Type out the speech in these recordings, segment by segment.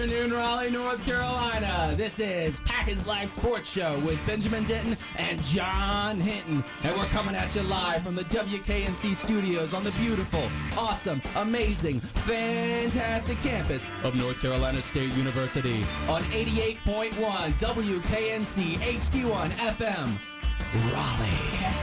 afternoon, Raleigh, North Carolina. This is Pack is Life Sports Show with Benjamin Denton and John Hinton. And we're coming at you live from the WKNC studios on the beautiful, awesome, amazing, fantastic campus of North Carolina State University on 88.1 WKNC HD1 FM, Raleigh.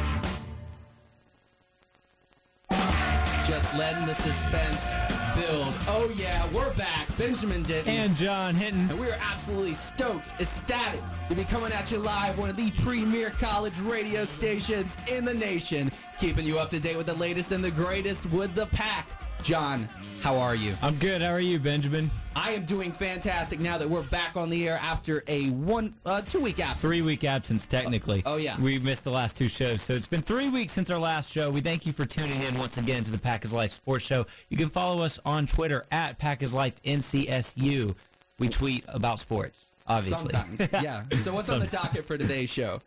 Letting the suspense build. Oh yeah, we're back. Benjamin Denton. And John Hinton. And we are absolutely stoked, ecstatic to be coming at you live, one of the premier college radio stations in the nation, keeping you up to date with the latest and the greatest with the pack. John, how are you? I'm good. How are you, Benjamin? I am doing fantastic now that we're back on the air after a one, uh, two week absence. Three week absence, technically. Oh, oh, yeah. We missed the last two shows. So it's been three weeks since our last show. We thank you for tuning in once again to the Pack is Life Sports Show. You can follow us on Twitter at Pack is Life NCSU. We tweet about sports, obviously. Sometimes, yeah. So what's on the docket for today's show?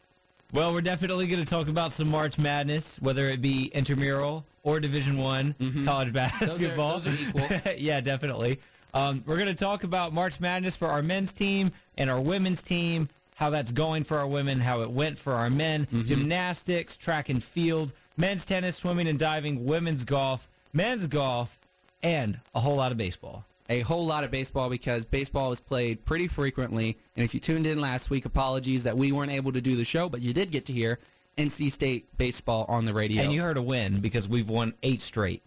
Well, we're definitely going to talk about some March Madness, whether it be intramural or Division One Mm-hmm. college basketball. those are equal. yeah, definitely. Um, we're going to talk about March Madness for our men's team and our women's team, how that's going for our women, how it went for our men, Mm-hmm. gymnastics, track and field, men's tennis, swimming and diving, women's golf, men's golf, and a whole lot of baseball. a whole lot of baseball because baseball is played pretty frequently. And if you tuned in last week, apologies that we weren't able to do the show, but you did get to hear NC State baseball on the radio. And you heard a win because we've won eight straight.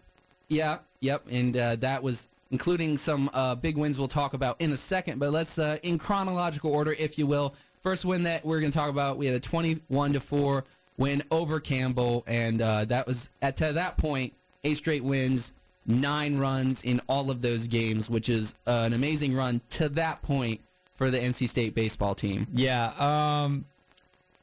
yeah, yep, and uh, that was including some uh, big wins we'll talk about in a second. But let's, uh, in chronological order, if you will, first win that we're going to talk about. We had a twenty-one to four win over Campbell, and uh, that was at to that point eight straight wins. Nine runs in all of those games, which is uh, an amazing run to that point for the NC State baseball team. Yeah, um,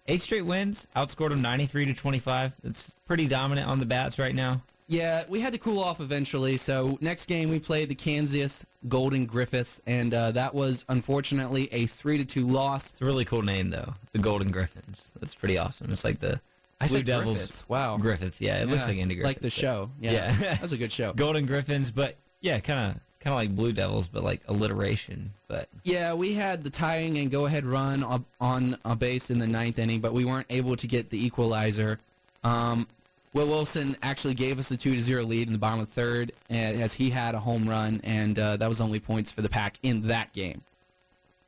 eight straight wins, outscored them 93 to 25. It's pretty dominant on the bats right now. Yeah, we had to cool off eventually. So next game we played the Kansas Golden Griffiths, and uh, that was unfortunately a three to two loss. It's a really cool name though, the Golden Griffins. That's pretty awesome. It's like the I Blue said Devils. Griffiths. Wow, Griffiths, yeah, it looks like Andy Griffith. like the show. Yeah, Yeah. that's a good show. Golden Griffins, but yeah, kind of kind of like Blue Devils, but like alliteration. But Yeah, we had the tying and go ahead run on, on a base in the ninth inning, but we weren't able to get the equalizer. Um, Will Wilson actually gave us the two to zero lead in the bottom of the third, as he had a home run, and uh, that was only points for the pack in that game.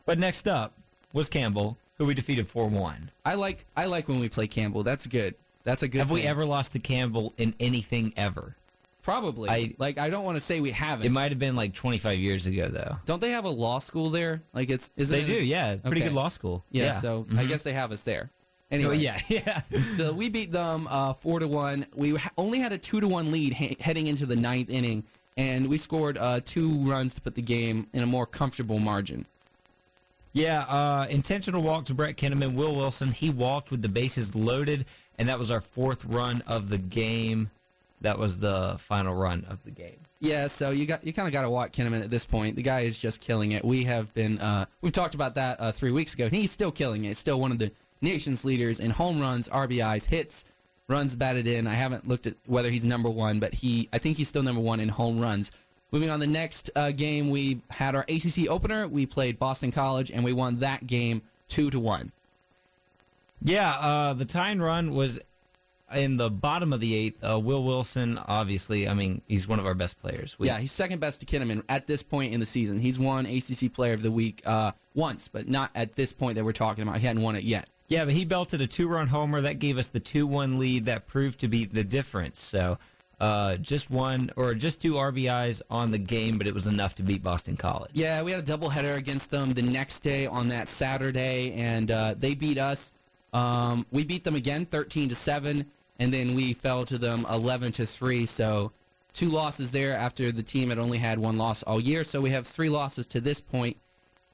but next up was Campbell, who we defeated four one. I like I like when we play Campbell. That's good. That's a good. Have we ever lost to Campbell in anything ever? Probably. I- like I don't want to say we haven't. It might have been like 25 years ago though. don't they have a law school there? Like it's isn't They it- do, yeah. Pretty Okay. good law school. Yeah. So I Mhm. guess they have us there. Oh, Anyway, yeah, yeah. so we beat them uh, four to one. We ha- only had a two to one lead he- heading into the ninth inning, and we scored uh, two runs to put the game in a more comfortable margin. Yeah, uh, intentional walk to Brett Kinneman. Will Wilson, he walked with the bases loaded, and that was our fourth run of the game. That was the final run of the game. Yeah, so you got you kind of got to watch Kinneman at this point. The guy is just killing it. We have been uh, we've talked about that uh, three weeks ago. He's still killing it. Still one of the nation's leaders in home runs, RBIs, hits, runs batted in. I haven't looked at whether he's number one, but he I think he's still number one in home runs. Moving on, the next uh, game we had our ACC opener. We played Boston College, and we won that game two to one. Yeah, uh, the tying run was in the bottom of the eighth. Uh, Will Wilson, obviously, I mean, he's one of our best players. We- Yeah, he's second best to Kinneman at this point in the season. He's won ACC Player of the Week uh, once, but not at this point that we're talking about. He hadn't won it yet. Yeah, but he belted a two run homer. That gave us the 2 1 lead. That proved to be the difference. So uh, just one or just two RBIs on the game, but it was enough to beat Boston College. Yeah, we had a doubleheader against them the next day on that Saturday, and uh, they beat us. Um, we beat them again, thirteen to seven, and then we fell to them eleven to three. So two losses there after the team had only had one loss all year. So we have three losses to this point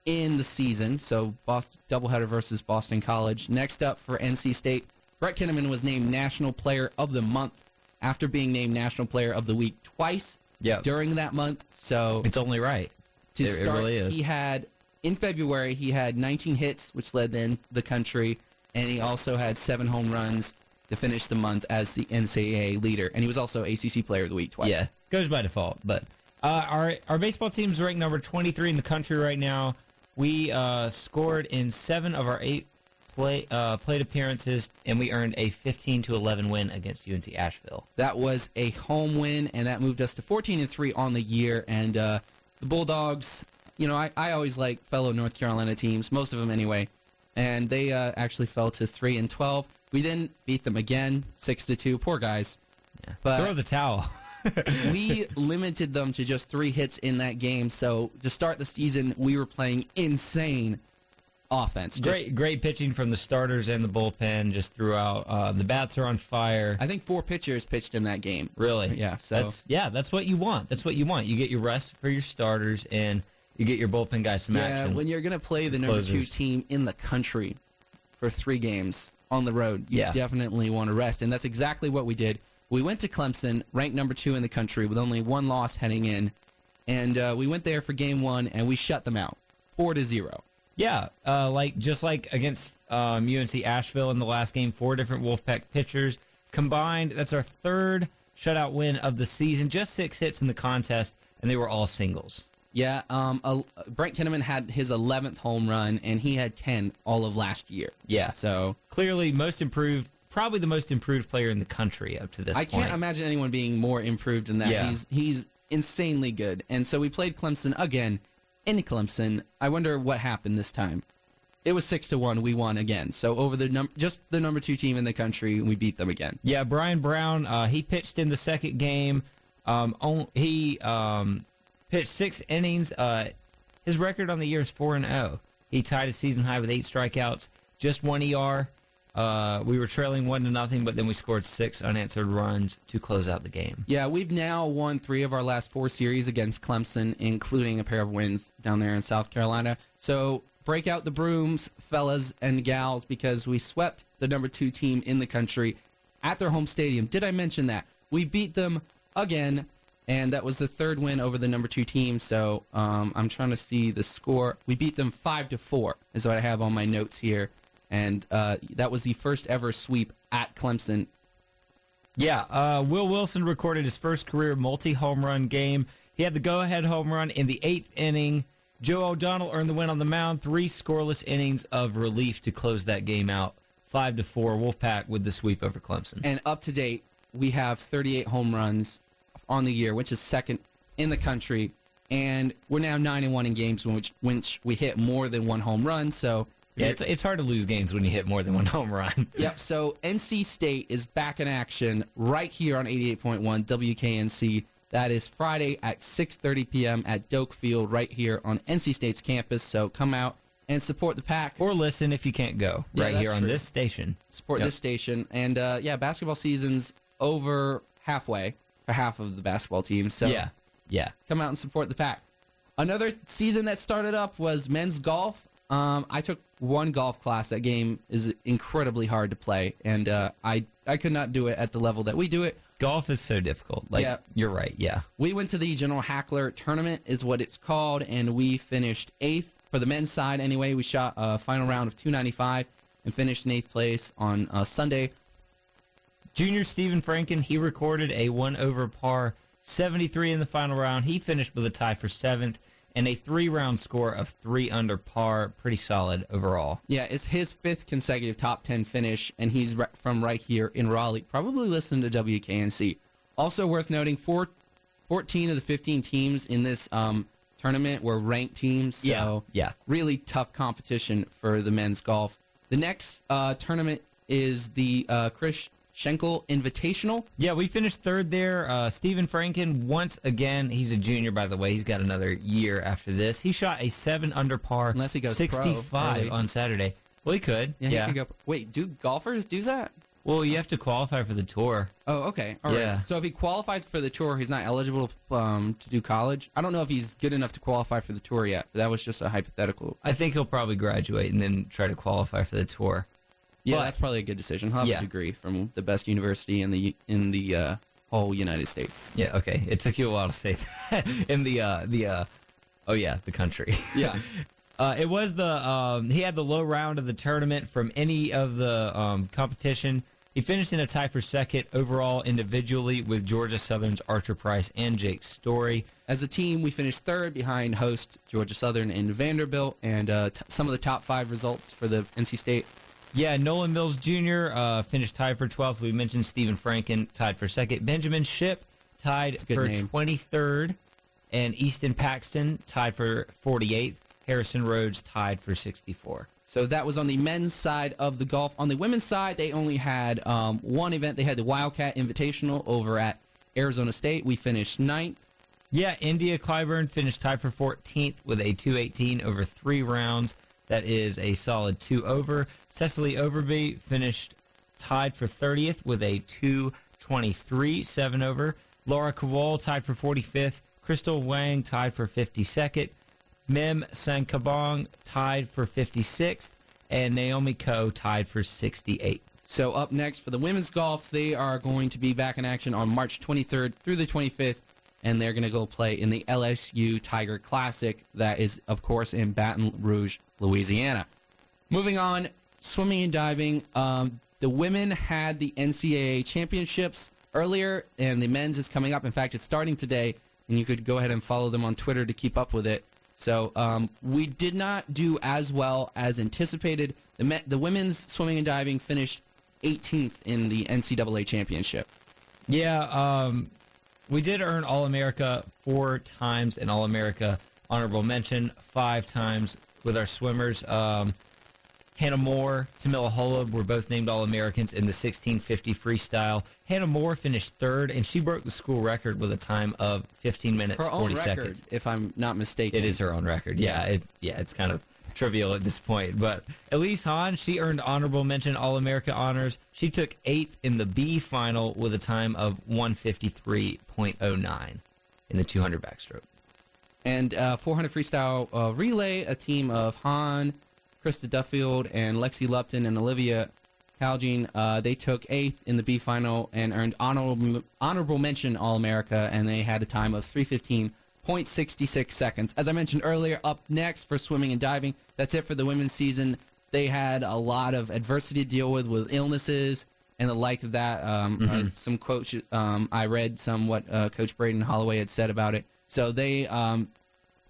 in the season. So Boston doubleheader versus Boston College. Next up for NC State, Brett Kinneman was named National Player of the Month after being named National Player of the Week twice Yeah. during that month. So It's only right. to It- it start, really is. he had in February he had 19 hits, which led then the country, and he also had seven home runs to finish the month as the NCAA leader, and he was also ACC Player of the Week twice. Yeah, goes by default, but Uh, our our baseball team's ranked number 23 in the country right now. We uh, scored in seven of our eight play uh, plate appearances, and we earned a 15 to 11 win against UNC Asheville. That was a home win, and that moved us to 14 and three on the year. And uh, the Bulldogs, you know, I, I always like fellow North Carolina teams, most of them anyway, and they uh, actually fell to three and 12. We then beat them again, six to two. Poor guys. Yeah. But- Throw the towel. we limited them to just three hits in that game. So to start the season, we were playing insane offense. Just- great, great pitching from the starters and the bullpen just throughout. Uh, the bats are on fire. I think four pitchers pitched in that game. Really? Yeah, so- that's yeah, that's what you want. That's what you want. You get your rest for your starters, and you get your bullpen guys some Yeah, action. when you're going to play the number two team in the country for three games on the road, you Yeah. definitely want to rest. And that's exactly what we did. We went to Clemson, ranked number two in the country, with only one loss heading in. And uh, we went there for game one, and we shut them out, four to zero. Yeah, uh, like just like against um, UNC Asheville in the last game, four different Wolfpack pitchers combined. That's our third shutout win of the season. Just six hits in the contest, and they were all singles. Yeah, um, uh, Brent Kinneman had his 11th home run, and he had 10 all of last year. Yeah. So Clearly, most improved, probably the most improved player in the country up to this I point. can't imagine anyone being more improved than that. Yeah. He's he's insanely good. And so we played Clemson again in Clemson. I wonder what happened this time. It was six to one. We won again. So over the num- just the number two team in the country, we beat them again. Yeah, Brian Brown, uh, he pitched in the second game. Um, on, he um, pitched six innings. Uh, his record on the year is four and zero. He tied a season high with eight strikeouts, just one ER. Uh, we were trailing one to nothing, but then we scored six unanswered runs to close out the game. Yeah, we've now won three of our last four series against Clemson, including a pair of wins down there in South Carolina. So break out the brooms, fellas and gals, because we swept the number two team in the country at their home stadium. Did I mention that? We beat them again, and that was the third win over the number two team. So um, I'm trying to see the score. We beat them five to four, is what I have on my notes here. And uh, that was the first ever sweep at Clemson Yeah, uh, Will Wilson recorded his first career multi home run game. He had the go ahead home run in the eighth inning. Joe O'Donnell earned the win on the mound. Three scoreless innings of relief to close that game out. Five to four. Wolfpack with the sweep over Clemson. And up to date, we have 38 home runs on the year, which is second in the country. And we're now nine and one in games in which which we hit more than one home run. So Yeah, it's, it's hard to lose games when you hit more than one home run. Yep. So NC State is back in action right here on 88.1 WKNC. That is Friday at 6:30 p.m. at Doak Field, right here on NC State's campus. So come out and support the pack. or listen if you can't go. Yeah, right here on true. this station. support Yep. this station. And uh, yeah, basketball season's over halfway half of the basketball team. So Yeah. Yeah. come out and support the pack. Another season that started up was men's golf. Um, I took one golf class. That game is incredibly hard to play, and uh, I I could not do it at the level that we do it. Golf is so difficult. Like Yeah. you're right. Yeah. We went to the General Hackler tournament, is what it's called, and we finished eighth for the men's side. Anyway, we shot a final round of 295 and finished in eighth place on uh, Sunday. Junior Stephen Franken, he recorded a one over par 73 in the final round. He finished with a tie for seventh and a three round score of three under par. Pretty solid overall. Yeah, it's his fifth consecutive top 10 finish, and he's ri- from right here in Raleigh. Probably listen to WKNC. Also worth noting, four, 14 of the 15 teams in this um, tournament were ranked teams. So Yeah, yeah. really tough competition for the men's golf. The next uh, tournament is the uh, Chris Schenkel Invitational. Yeah, we finished third there. Uh, Stephen Franken, once again, he's a junior, by the way. He's got another year after this. He shot a seven under par, Unless he goes 65 early. on Saturday. Well, he could. Yeah, Yeah. he could go. Wait, do golfers do that? Well, you have to qualify for the tour. Oh, okay. All right. Yeah. So if he qualifies for the tour, he's not eligible um, to do college. I don't know if he's good enough to qualify for the tour yet. That was just a hypothetical. I think he'll probably graduate and then try to qualify for the tour. Yeah, But- that's probably a good decision. Have Yeah. a degree from the best university in the in the uh, whole United States. Yeah, okay. It took you a while to say that. In the uh the uh oh yeah, the country. Yeah. Uh, it was the um, he had the low round of the tournament from any of the um, competition. He finished in a tie for second overall individually with Georgia Southern's Archer Price and Jake Story. As a team, we finished third behind host Georgia Southern and Vanderbilt, and uh, t- some of the top five results for the NC State. Yeah, Nolan Mills Jr. Uh, finished tied for 12th. We mentioned Stephen Franken tied for second. Benjamin Ship tied for name. 23rd. And Easton Paxton tied for 48th. Harrison Rhodes tied for 64. So that was on the men's side of the golf. On the women's side, they only had um, one event. They had the Wildcat Invitational over at Arizona State. We finished ninth. Yeah, India Clyburn finished tied for 14th with a 218 over three rounds. That is a solid two over. Cecily Overby finished tied for 30th with a 223 seven over. Laura Kowal tied for 45th. Crystal Wang tied for 52nd. Mem Sankabong tied for 56th. And Naomi Ko tied for 68th. So up next for the women's golf, they are going to be back in action on March 23rd through the 25th, and they're going to go play in the LSU Tiger Classic. That is, of course, in Baton Rouge, Louisiana. Moving on, swimming and diving. Um, the women had the NCAA championships earlier, and the men's is coming up. In fact, it's starting today, and you could go ahead and follow them on Twitter to keep up with it. So um, we did not do as well as anticipated. The, me- the women's swimming and diving finished 18th in the NCAA championship. Yeah, um, we did earn All America four times and All America honorable mention five times with our swimmers. Um, Hannah Moore, Tamila Holub were both named All Americans in the 1650 freestyle. Hannah Moore finished third, and she broke the school record with a time of 15 minutes Her 40 own record, seconds. if I'm not mistaken. It is her own record. Yeah, Yeah. it's yeah, it's kind of trivial at this point. But Elise Hahn, she earned honorable mention All America honors. She took eighth in the B final with a time of 153.09 in the 200 backstroke. And uh, 400 freestyle uh, relay, a team of Han, Krista Duffield, and Lexi Lupton and Olivia Calegan, uh, they took eighth in the B final and earned honorable, honorable mention All America, and they had a time of 315.66 seconds. As I mentioned earlier, up next for swimming and diving, that's it for the women's season. They had a lot of adversity to deal with, with illnesses and the like of that. Um, uh, some quotes um, I read, some what uh, Coach Braden Holloway had said about it. So they um,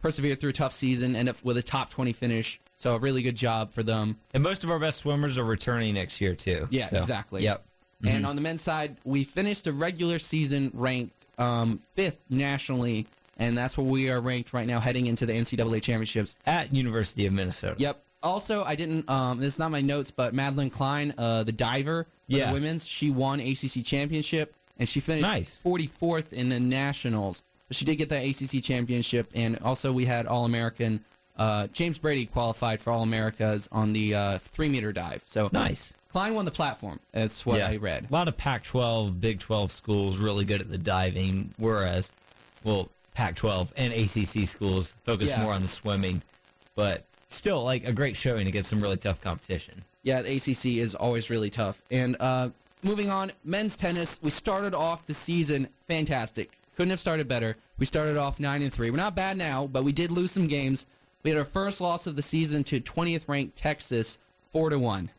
persevered through a tough season, ended up with a top 20 finish. So a really good job for them. And most of our best swimmers are returning next year too. Yeah, So, exactly. Yep. And on the men's side, we finished the regular season ranked um, fifth nationally, and that's where we are ranked right now heading into the NCAA championships. At University of Minnesota. Yep. Also, I didn't. Um, this is not my notes, but Madeline Klein, uh, the diver for Yeah. the women's, she won ACC championship, and she finished Nice. 44th in the nationals. But she did get that ACC championship, and also we had All American. Uh, James Brady qualified for All Americas on the uh, three meter dive. So Nice. Klein won the platform. That's what I read. A lot of Pac-12, Big 12 schools really good at the diving, whereas, well, Pac-12 and ACC schools focus Yeah. more on the swimming. But still, like a great showing against some really tough competition. Yeah, the ACC is always really tough. And uh, moving on, men's tennis. We started off the season fantastic. Couldn't have started better. We started off nine and three. We're not bad now, but we did lose some games. We had our first loss of the season to 20th ranked Texas, four to one.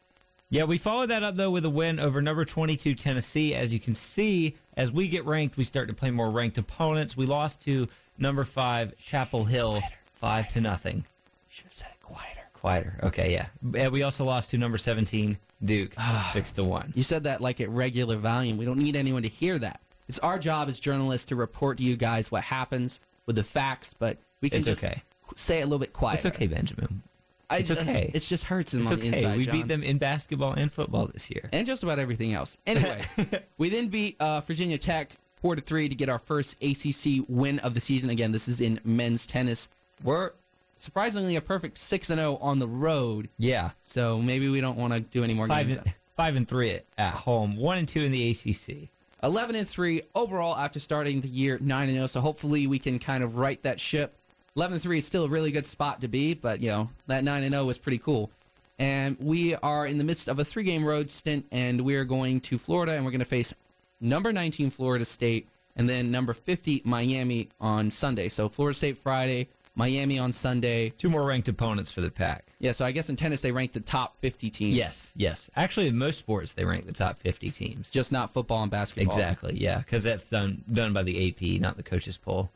Yeah, we followed that up though with a win over number 22 Tennessee. As you can see, as we get ranked, we start to play more ranked opponents. We lost to number five Chapel Hill, five to nothing. Should have said it quieter. Quieter. Okay, yeah. And we also lost to number 17 Duke, ah. six to one. You said that like at regular volume. We don't need anyone to hear that. It's our job as journalists to report to you guys what happens with the facts, but we can It's just okay. say it a little bit quieter. It's okay, Benjamin. I, It's okay. It just hurts in It's okay. the inside. we John. beat them in basketball and football this year. and just about everything else. Anyway, we then beat uh, Virginia Tech four to three to get our first ACC win of the season. Again, this is in men's tennis. We're surprisingly a perfect six and zero on the road. Yeah. So maybe we don't want to do any more Five games. and, five and three at, at home, one and two in the ACC. Eleven and three overall after starting the year nine and zero. So hopefully we can kind of right that ship. Eleven and three is still a really good spot to be, but you know that nine and zero was pretty cool. And we are in the midst of a three game road stint, and we are going to Florida, and we're going to face number 19 Florida State, and then number 50 Miami on Sunday. So Florida State Friday, Miami on Sunday. Two more ranked opponents for the pack. Yeah, so I guess in tennis they rank the top 50 teams. Yes, yes. Actually, in most sports, they rank the top 50 teams. Just not football and basketball. Exactly, yeah, because that's done done by the AP, not the coaches poll.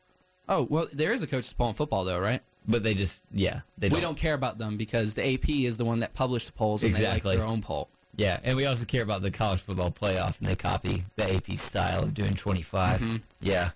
Oh, well, there is a coach's poll in football, though, right? But they just, yeah, they We don't care about them because the AP is the one that published the polls and they Exactly. like their own poll. Yeah, and we also care about the college football playoff, and they copy the AP style of doing 25. Mm-hmm. Yeah.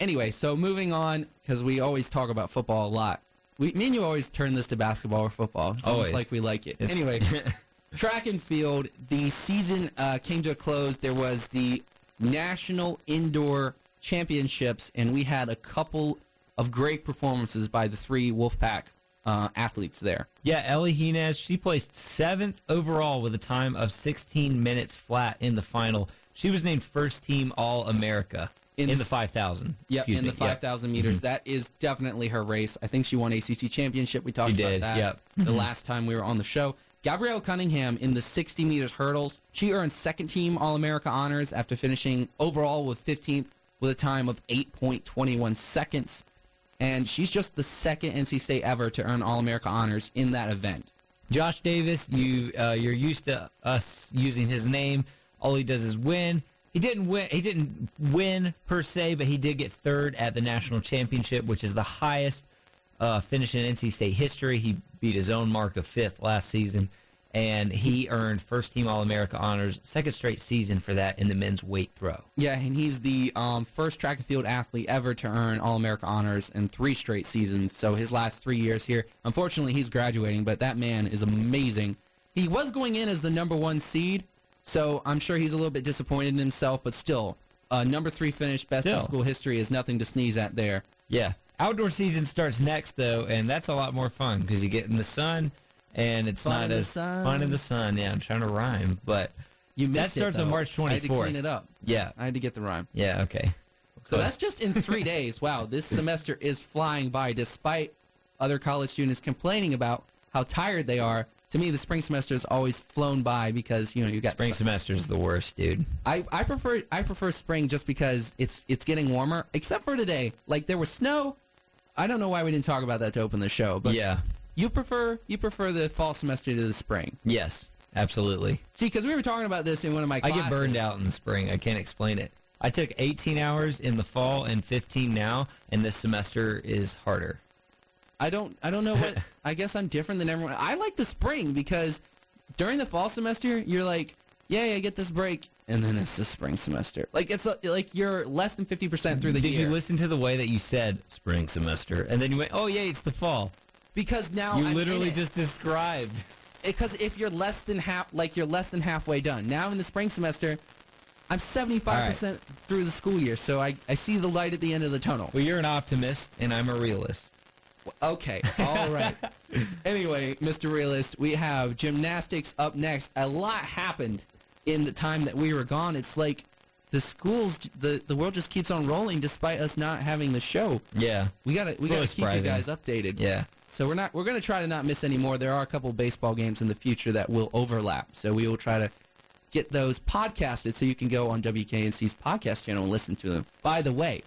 Anyway, so moving on, because we always talk about football a lot. We, me and you always turn this to basketball or football. It's almost like we like it. It's- Anyway, track and field, the season uh, came to a close. There was the National Indoor Championships, and we had a couple of great performances by the three Wolfpack uh, athletes there. Yeah, Elly Henes, she placed seventh overall with a time of 16 minutes flat in the final. She was named first team All America In in, the the 5,000. Yep, in me. the Yep. Mm-hmm. 5,000 meters. That is definitely her race. I think she won ACC championship. We talked She about did, that yep. Mm-hmm. the last time we were on the show. Gabrielle Cunningham in the 60 meters hurdles. She earned second team All America honors after finishing overall with 15th with a time of 8.21 seconds. And she's just the second NC State ever to earn All America honors in that event. Josh Davis, you uh, you're used to us using his name. All he does is win. He didn't win. He didn't win per se, but he did get third at the national championship, which is the highest uh, finish in NC State history. He beat his own mark of fifth last season, and he earned first team All America honors, second straight season for that in the men's weight throw. Yeah, and he's the um, first track and field athlete ever to earn All America honors in three straight seasons. So his last three years here, unfortunately, he's graduating, but that man is amazing. He was going in as the number one seed, so I'm sure he's a little bit disappointed in himself, but still, uh, number three finish, best in school history is nothing to sneeze at there. Yeah. Outdoor season starts next though, and that's a lot more fun because you get in the sun, and it's Fun not as sun. fun in the sun. Yeah, I'm trying to rhyme, but You That missed it, starts on. March I had to clean it up. yeah, I had to get the rhyme. yeah, okay. So that's just in three days. Wow, this semester is flying by despite other college students complaining about how tired they are. To me, the spring semester has always flown by because, you know, you got spring su- semester is the worst, dude. I, I prefer I prefer spring just because it's it's getting warmer. Except for today, like there was snow. I don't know why we didn't talk about that to open the show, but yeah, you prefer you prefer the fall semester to the spring. yes, absolutely. See, because we were talking about this in one of my Classes. I get burned out in the spring. I can't explain it. I took 18 hours in the fall and 15 now, and this semester is harder. I don't I don't know what I guess I'm different than everyone. I like the spring because during the fall semester you're like, yay, I get this break, and then it's the spring semester. Like it's a, like you're less than fifty percent through the Did year Did you listen to the way that you said spring semester, and then you went, "Oh yeah, it's the fall." because now You I'm literally it. just described. because if you're less than half like you're less than halfway done now in the spring semester i'm 75% through the school year so I, I see the light at the end of the tunnel Well, you're an optimist, and I'm a realist. Okay all right anyway mr realist we have gymnastics up next a lot happened in the time that we were gone it's like the schools the, the world just keeps on rolling despite us not having the show Yeah, we gotta we gotta keep you guys updated yeah. So we're not we're gonna try to not miss any more. There are a couple baseball games in the future that will overlap. So we will try to get those podcasted so you can go on WKNC's podcast channel and listen to them. By the way,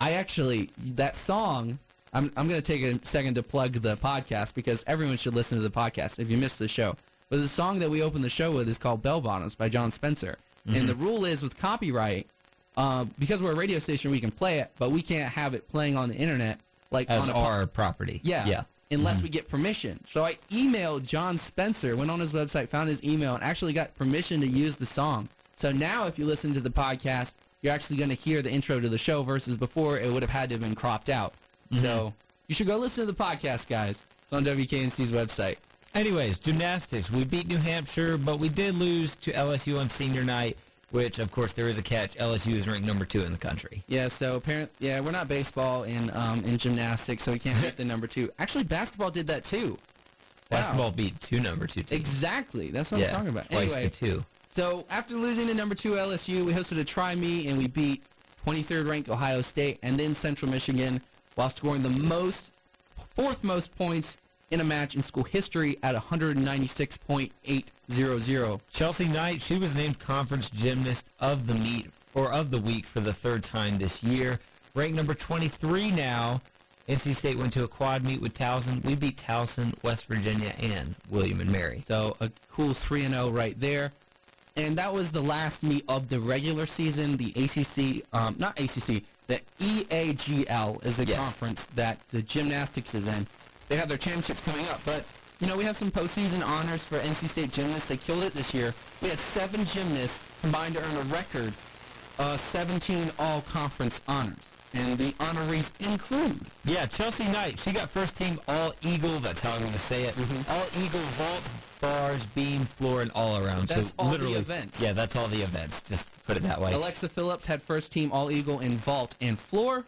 I actually that song I'm I'm gonna take a second to plug the podcast because everyone should listen to the podcast if you missed the show. But the song that we opened the show with is called Bell Bottoms by John Spencer. And the rule is with copyright, uh, because we're a radio station, we can play it, but we can't have it playing on the internet like As on a po- our property. yeah. yeah. Unless we get permission. So I emailed John Spencer, went on his website, found his email, and actually got permission to use the song. So now if you listen to the podcast, you're actually going to hear the intro to the show versus before it would have had to have been cropped out. So you should go listen to the podcast, guys. It's on WKNC's website. Anyways, gymnastics. We beat New Hampshire, but we did lose to LSU on senior night, which, of course, there is a catch. LSU is ranked number two in the country. Yeah, so apparently, yeah, we're not baseball in um, in gymnastics, so we can't hit the number two. Actually, basketball did that too. Wow. Basketball beat two number two teams. Exactly. That's what yeah, I'm talking about. Twice anyway, to two. So after losing to number two LSU, we hosted a try me and we beat 23rd ranked Ohio State and then Central Michigan while scoring the most, fourth most points in a match in school history at 196.800. Chelsea Knight, she was named conference gymnast of the meet or of the week for the third time this year. Ranked number 23 now. NC State went to a quad meet with Towson. We beat Towson, West Virginia, and William and Mary. So a cool 3 and 0 right there. And that was the last meet of the regular season. The ACC, um, not ACC, the EAGL is the Yes. conference that the gymnastics is in. They have their championships coming up, but you know we have some postseason honors for NC State gymnasts. They killed it this year. We had seven gymnasts combined to earn a record, uh, 17 all-conference honors, and the honorees include Yeah, Chelsea Knight. She got first team All Eagle. That's how I'm going to say it. All Eagle vault, bars, beam, floor, and all around. That's so all the events. Yeah, that's all the events. Just put it that way. Alexa Phillips had first team all-eagle in vault and floor.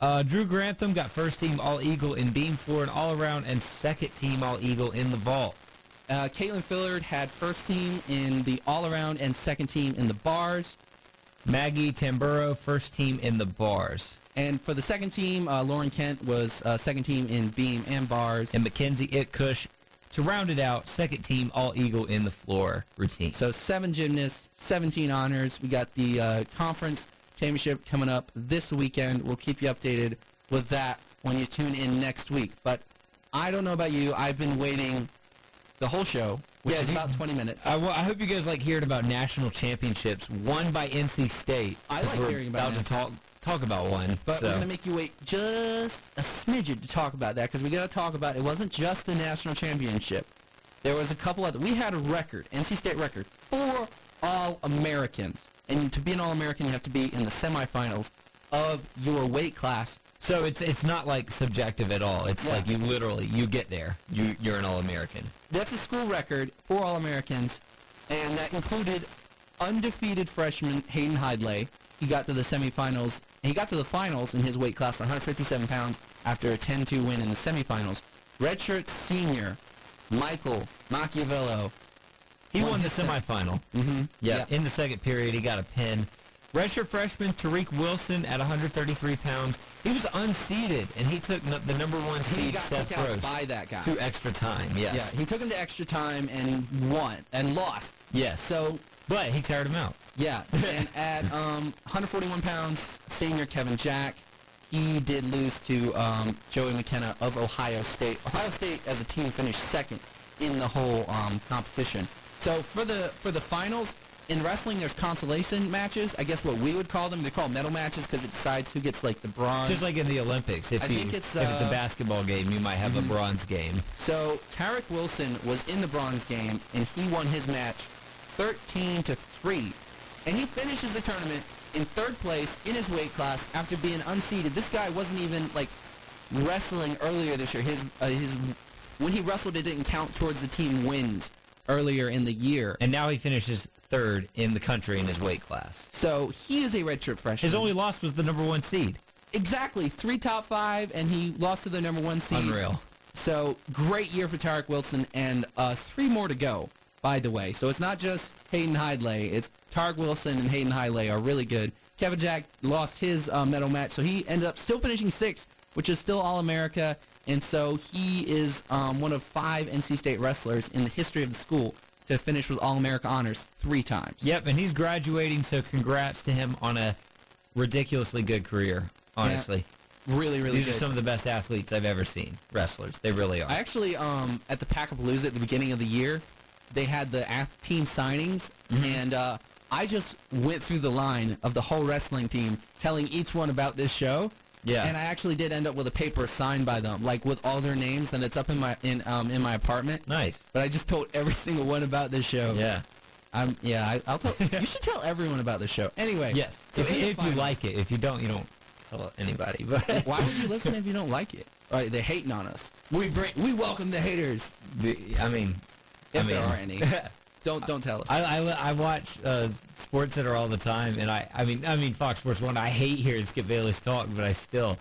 Uh, Drew Grantham got first team All Eagle in beam, floor, and all around, and second team All Eagle in the vault. Uh, Caitlin Fillard had first team in the all-around and second team in the bars. Maggie Tamburo, first team in the bars. And for the second team, uh, Lauren Kent was uh, second team in beam and bars. And Mackenzie Itkush, to round it out, second team All Eagle in the floor routine. So seven gymnasts, 17 honors. We got the uh, conference championship coming up this weekend. We'll keep you updated with that when you tune in next week. But I don't know about you. I've been waiting the whole show, which Yeah, is you- about 20 minutes. I, I hope you guys like hearing about national championships won by NC State. I like we're hearing about to talk talk about one. But so. we're going to make you wait just a smidgen to talk about that because we got to talk about it wasn't just the national championship. There was a couple other. We had a record, NC State record, four All Americans, and to be an All American, you have to be in the semifinals of your weight class. So it's it's not like subjective at all. It's Yeah. like you literally you get there. You you're an all American. That's a school record, for All Americans, and that included undefeated freshman Hayden Hidlay. He got to the semifinals. He got to the finals in his weight class, 157 pounds, after a 10-2 win in the semifinals. Redshirt senior Michael Macchiavello. He Won won the semifinal. Mm-hmm. Yeah, in the second period he got a pin. Redshirt freshman Tariq Wilson at 133 pounds. He was unseeded and he took n- the number one He seed got Seth took out Gross by that guy. to extra time. Yes. Yeah, he took him to extra time and won and lost. yes. So but he tired him out. Yeah, and at um, 141 pounds, senior Kevin Jack, he did lose to um, Joey McKenna of Ohio State. Ohio State, as a team, finished second in the whole um, competition. So for the for the finals in wrestling, there's consolation matches. I guess what we would call them. They're called medal matches because it decides who gets like the bronze. Just like in the Olympics, if I you think it's, if it's a uh, basketball game, you might have a bronze game. So Tariq Wilson was in the bronze game, and he won his match 13 to three, and he finishes the tournament in third place in his weight class after being unseeded. This guy wasn't even like wrestling earlier this year. His uh, his when he wrestled, it didn't count towards the team wins earlier in the year. And now he finishes third in the country in his weight class. So he is a redshirt freshman. His only loss was the number one seed. exactly three top five, and he lost to the number one seed. Unreal. So great year for Tariq Wilson, and uh, three more to go. By the way, so it's not just Hayden Hidlay. It's Tariq Wilson and Hayden Hidlay are really good. Kevin Jack lost his uh, medal match, so he ended up still finishing sixth, which is still All America, and so he is um, one of five NC State wrestlers in the history of the school to finish with All America honors three times. Yep, and he's graduating, so congrats to him on a ridiculously good career, honestly. Really, really These good. are some of the best athletes I've ever seen. Wrestlers. They really are. I actually, um, at the Packapalooza at the beginning of the year, they had the ath- team signings, Mm-hmm. and uh, I just went through the line of the whole wrestling team, telling each one about this show. Yeah. And I actually did end up with a paper signed by them, like with all their names, and it's up in my in um in my apartment. nice. But I just told every single one about this show. Yeah. I'm yeah. I, I'll tell. you should tell everyone about this show. Anyway. Yes. So if if you like it. If you don't, you don't tell anybody. But Why would you listen if you don't like it? Right, they're hating on us. We bring we welcome the haters. the- I mean, If I mean, there are any. Don't don't tell us. I, I, I watch uh, Sports Center all the time, and I I mean I mean Fox Sports One. I hate hearing Skip Bayless talk, but I still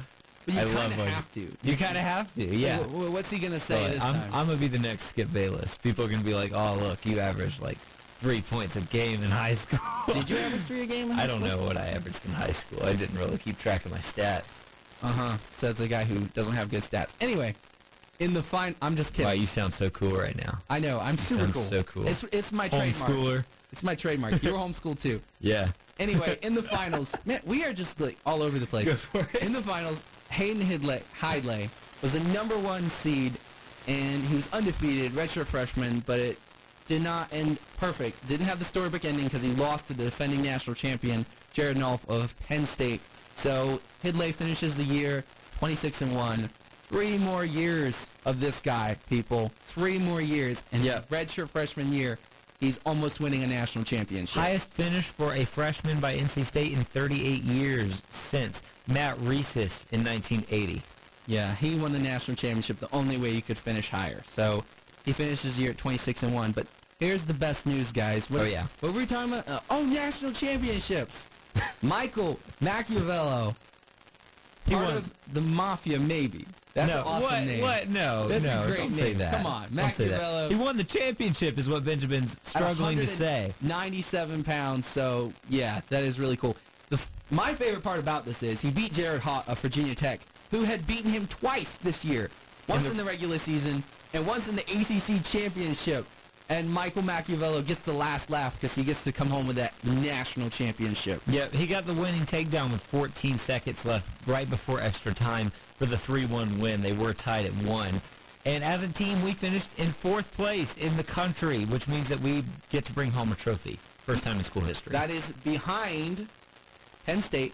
But you I kind love have to. You kind of have to, yeah. Wh- wh- What's he gonna say So, this I'm, time? I'm gonna be the next Skip Bayless. People are gonna be like, "Oh, look, you averaged like three points a game in high school." Did you average three a game? In high school? I don't school? know what I averaged in high school. I didn't really keep track of my stats. Uh huh. Says the guy who doesn't have good stats. Anyway, in the fine, I'm just kidding. Wow, you sound so cool right now. I know. I'm super sound cool. so cool. It's it's my trademark. Homeschooler. It's my trademark. You're homeschooled too. Yeah. Anyway, in the finals, man, we are just like all over the place. Go for it. In the finals, Hayden Hidlay, Hidlay was the number one seed, and he was undefeated, redshirt freshman, but it did not end perfect. Didn't have the storybook ending because he lost to the defending national champion, Jared Nolf of Penn State. So Hidlay finishes the year 26 and 1. Three more years of this guy, people. Three more years. And Yeah. redshirt freshman year, he's almost winning a national championship. Highest finish for a freshman by NC State in 38 years since Matt Reeses in 1980. Yeah, he won the national championship the only way you could finish higher. So he finishes the year at 26 and 1. But here's the best news, guys. What, Oh, yeah. What were we talking about? Uh, oh, national championships. Michael Macchiavello, He part won. of the mafia, maybe. That's no, an awesome what, name. What? No, That's a no, great don't say that. Come on, Don't say that. Macchiavello. He won the championship, is what Benjamin's struggling to say. 97 pounds. So yeah, that is really cool. The, my favorite part about this is he beat Jared Haught of Virginia Tech, who had beaten him twice this year, once the- in the regular season and once in the ACC championship. And Michael Macchiavello gets the last laugh because he gets to come home with that national championship. Yeah, he got the winning takedown with 14 seconds left, right before extra time for the 3-1 win. They were tied at one. And as a team, we finished in fourth place in the country, which means that we get to bring home a trophy. First time in school history. That is behind Penn State,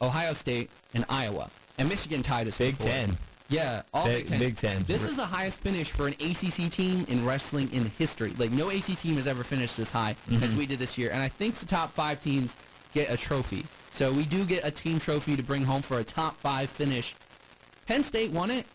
Ohio State, and Iowa. And Michigan tied us. Big. Ten. Yeah, all Big- Big Ten. Big Ten. This is the highest finish for an ACC team in wrestling in history. Like no ACC team has ever finished this high Mm-hmm. as we did this year. And I think the top five teams get a trophy. So we do get a team trophy to bring home for a top five finish. Penn State won it.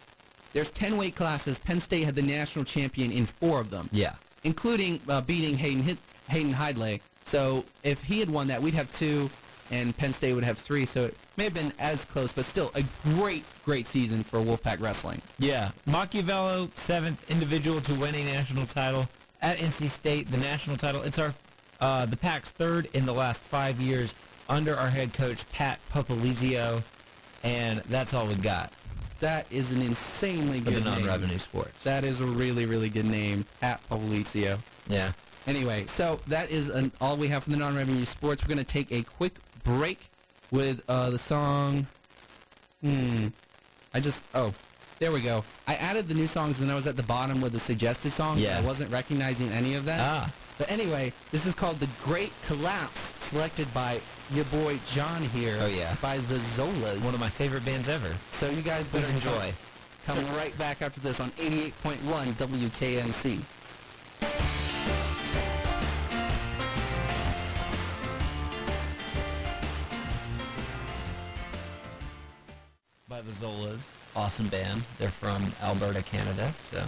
There's 10 weight classes. Penn State had the national champion in four of them Yeah. including uh, beating Hayden Hayden Hidlay. So if he had won that, we'd have two, and Penn State would have three. So it may have been as close, but still a great, great season for Wolfpack Wrestling. Yeah. Macchiavello, seventh individual to win a national title at NC State. The national title. It's our uh, the Pack's third in the last five years under our head coach Pat Popolizio, and that's all we got That is an insanely good for the good name. non-revenue sports. That is a really, really good name, Pat Polizio. yeah. Anyway, so that is an, all we have for the non-revenue sports. We're going to take a quick break with uh, the song. Hmm. I just oh, there we go. I added the new songs, and I was at the bottom with the suggested songs. Yeah. I wasn't recognizing any of that. Ah. But anyway, this is called The Great Collapse, selected by your boy John here. Oh, yeah. By the Zolas. One of my favorite bands ever. so you guys better Please enjoy. Come right back after this on 88.1 WKNC. By the Zolas. Awesome band. They're from Alberta, Canada. So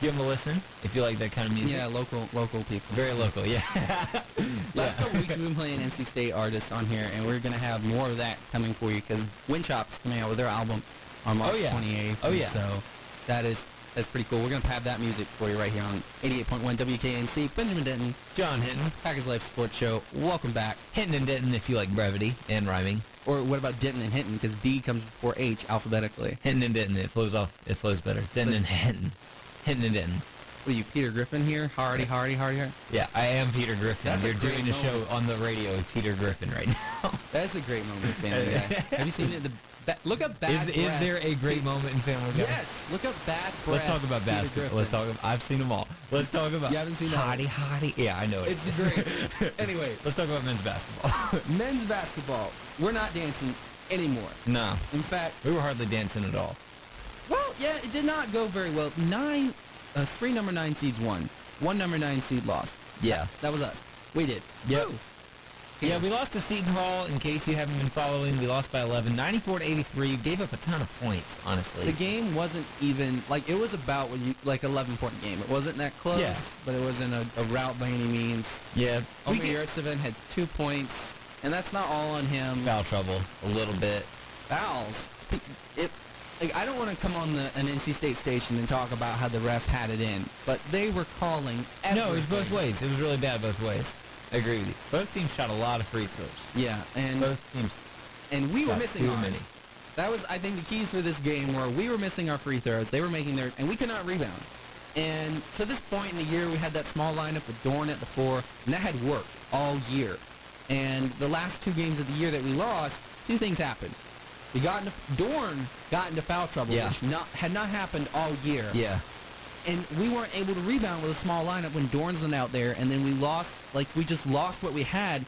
give them a listen if you like that kind of music. Yeah, local local people. Very local, yeah. Last couple weeks we've been playing NC State artists on here, and we're gonna have more of that coming for you because Windchop's coming out with their album on March Oh, yeah. 28th. Oh, yeah. So that is that's pretty cool. We're gonna have that music for you right here on 88.1 WKNC. Benjamin Denton, John Hinton. Pack is Life Sports Show. Welcome back. Hinton and Denton if you like brevity and rhyming. Or what about Denton and Hinton? Because D comes before H alphabetically. Hinton and Denton, it flows off, it flows better. Denton and Hinton. Hinton and Denton. What are you, Peter Griffin here? Hardy, Hardy, Hardy, Hardy. Yeah, I am Peter Griffin. That's You're doing a show on the radio with Peter Griffin right now. That's a great moment, Family Guy. Have you seen it? The look up bad. Is, is there a great moment in Family Guy? Yes. Look up bad. Let's talk about basketball. Let's talk. I've seen them all. Let's talk about. You haven't seen that? Hottie, hottie. Yeah, I know it. It's great. anyway, Let's talk about men's basketball. men's basketball. We're not dancing anymore. no, In fact, we were hardly dancing at all. well, yeah, it did not go very well. Nine, uh, three number nine seeds won. One number nine seed lost. Yeah. That was us. We did. Yep. Woo. Yeah, we lost to Seton Hall. In case you haven't been following, we lost by 11, 94 to 83. Gave up a ton of points, honestly. The game wasn't even like it was about what you like 11 point game. It wasn't that close, Yeah. but it wasn't a, a route by any means. yeah, Omer Yurtseven had two points, and that's not all on him. foul trouble a little bit. fouls. It, like, I don't want to come on the, an NC State station and talk about how the refs had it in, but they were calling. No, it was both ways. It was really bad both ways. I agree with you. Both teams shot a lot of free throws. Yeah, and Both teams. and we were missing too ours. many. That was, I think, the keys for this game were we were missing our free throws, they were making theirs, and we could not rebound. And to this point in the year, we had that small lineup with Dorn at the four, and that had worked all year. And the last two games of the year that we lost, two things happened. We got into Dorn got into foul trouble, Yeah. which not, had not happened all year. Yeah. And we weren't able to rebound with a small lineup when Dorn's not out there, and then we lost, like we just lost what we had,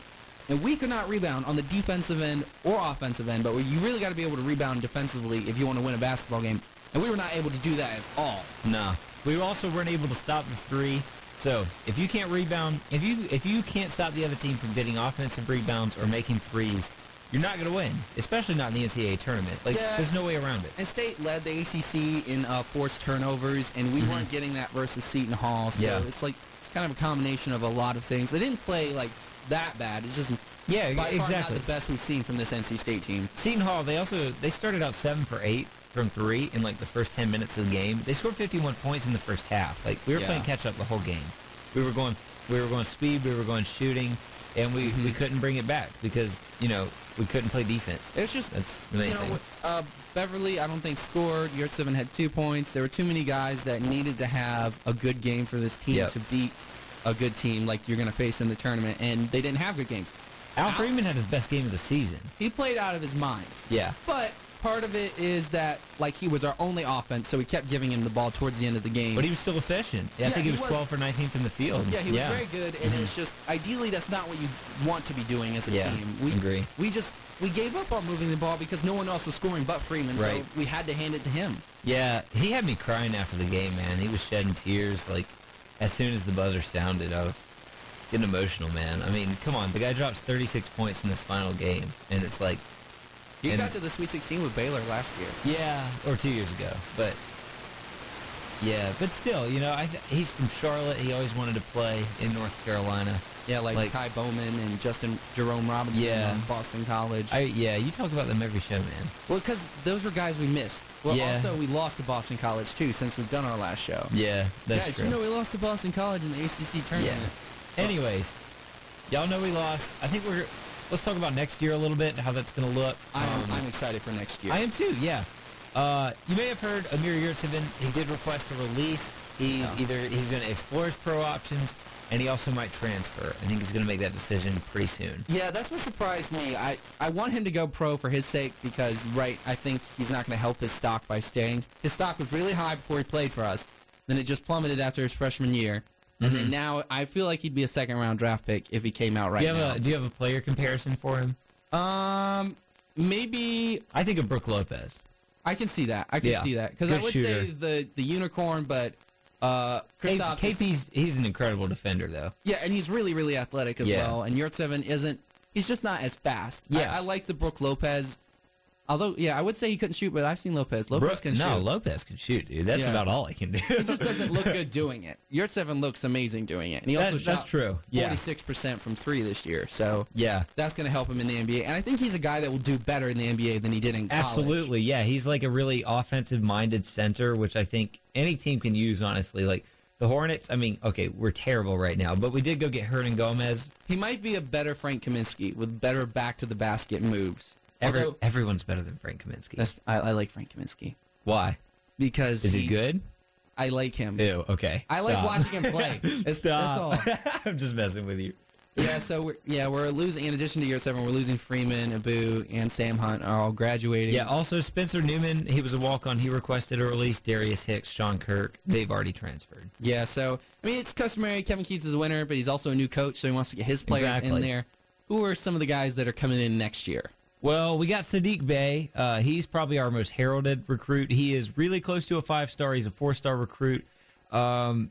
and we could not rebound on the defensive end or offensive end, but you really got to be able to rebound defensively if you want to win a basketball game, and we were not able to do that at all. No. We also weren't able to stop the three. So if you can't rebound, if you if you can't stop the other team from getting offensive rebounds or making threes, you're not going to win. Especially not in the NCAA tournament. Like Yeah. there's no way around it. And State led the ACC in uh, forced turnovers, and we weren't getting that versus Seton Hall. So Yeah. it's like it's kind of a combination of a lot of things. They didn't play like that bad. It's just Yeah, exactly. not the best we've seen from this NC State team. Seton Hall, they also they started out seven for eight from three in like the first ten minutes of the game. They scored 51 points in the first half. Like we were Yeah. playing catch up the whole game. We were going we were going speed, we were going shooting, and we, Mm-hmm. we couldn't bring it back because you know we couldn't play defense. It was just That's the main you know, thing. uh, Beverly, I don't think scored. Yurtseven had two points. There were too many guys that needed to have a good game for this team Yep. to beat a good team like you're going to face in the tournament, and they didn't have good games. Al Freeman had his best game of the season. He played out of his mind, Yeah. but part of it is that like he was our only offense, so we kept giving him the ball towards the end of the game. But he was still efficient. Yeah, I think he was, was. 12 for 19 from the field. Yeah, he was very good, and it's just ideally that's not what you want to be doing as a Yeah, team. We agree. We just we gave up on moving the ball because no one else was scoring but Freeman, Right. so we had to hand it to him. Yeah, he had me crying after the game, man. He was shedding tears. Like, as soon as the buzzer sounded, I was getting emotional, man. I mean, come on. The guy drops 36 points in this final game, and it's like, He And- got to the Sweet 16 with Baylor last year. yeah, or two years ago. But, yeah, but still, you know, I th- he's from Charlotte. He always wanted to play in North Carolina. Yeah, like, Like- Ky Bowman and Justin Jerome Robinson Yeah. on Boston College. I Yeah, you talk about them every show, man. well, because those were guys we missed. Well, Yeah. also we lost to Boston College too since we've done our last show. Yeah, that's Guys, true. you know we lost to Boston College in the ACC tournament. Yeah. Anyways, y'all know we lost. I think we're. Let's talk about next year a little bit and how that's going to look. I'm, Um, I'm excited for next year. I am too. Yeah. Uh, you may have heard Amir Yurtseven. He did request a release. He's Yeah. either he's going to explore his pro options, and he also might transfer. I think he's going to make that decision pretty soon. Yeah, that's what surprised me. I, I want him to go pro for his sake because, right, I think he's not going to help his stock by staying. His stock was really high before he played for us. Then it just plummeted after his freshman year. And then now I feel like he'd be a second round draft pick if he came out right do you have now. a Do you have a player comparison for him? um, maybe I think of Brooke Lopez. I can see that. I can Yeah, see that because I would shooter. say the the unicorn, but uh, Kristaps is- KP's he's an incredible defender though. Yeah, and he's really, really athletic as Yeah. well. And Yurtseven isn't. He's just not as fast. Yeah. I, I like the Brooke Lopez. Although, yeah, I would say he couldn't shoot, but I've seen Lopez. Lopez can no, shoot. Lopez can shoot, dude. That's Yeah. about all I can do. He just doesn't look good doing it. Yurtseven looks amazing doing it, and he That- also that's shot true. Yeah. forty-six percent from three this year. So yeah. that's going to help him in the NBA. And I think he's a guy that will do better in the NBA than he did in college. Absolutely, yeah. He's like a really offensive-minded center, which I think any team can use. Honestly, like the Hornets. I mean, okay, we're terrible right now, but we did go get Hernangomez. He might be a better Frank Kaminsky with better back to the basket moves. Every, Although, everyone's better than Frank Kaminsky. that's, I, I like Frank Kaminsky Why? because Is he good? I like him. Ew. Okay. I like Stop. watching him play. It's, Stop. That's all. I'm just messing with you. Yeah, so we're, yeah, we're losing. In addition to Yurtseven, we're losing Freeman, Abu, and Sam Hunt are all graduating. Yeah. Also, Spencer Newman. He was a walk-on. He requested a release. Darius Hicks, Sean Kirk. They've already transferred. Yeah, so I mean, it's customary. Kevin Keatts is a winner, but he's also a new coach, so he wants to get his players Exactly. in there. Who are some of the guys that are coming in next year? Well, we got Saddiq Bey. Uh, he's probably our most heralded recruit. He is really close to a five star. He's a four star recruit. Um,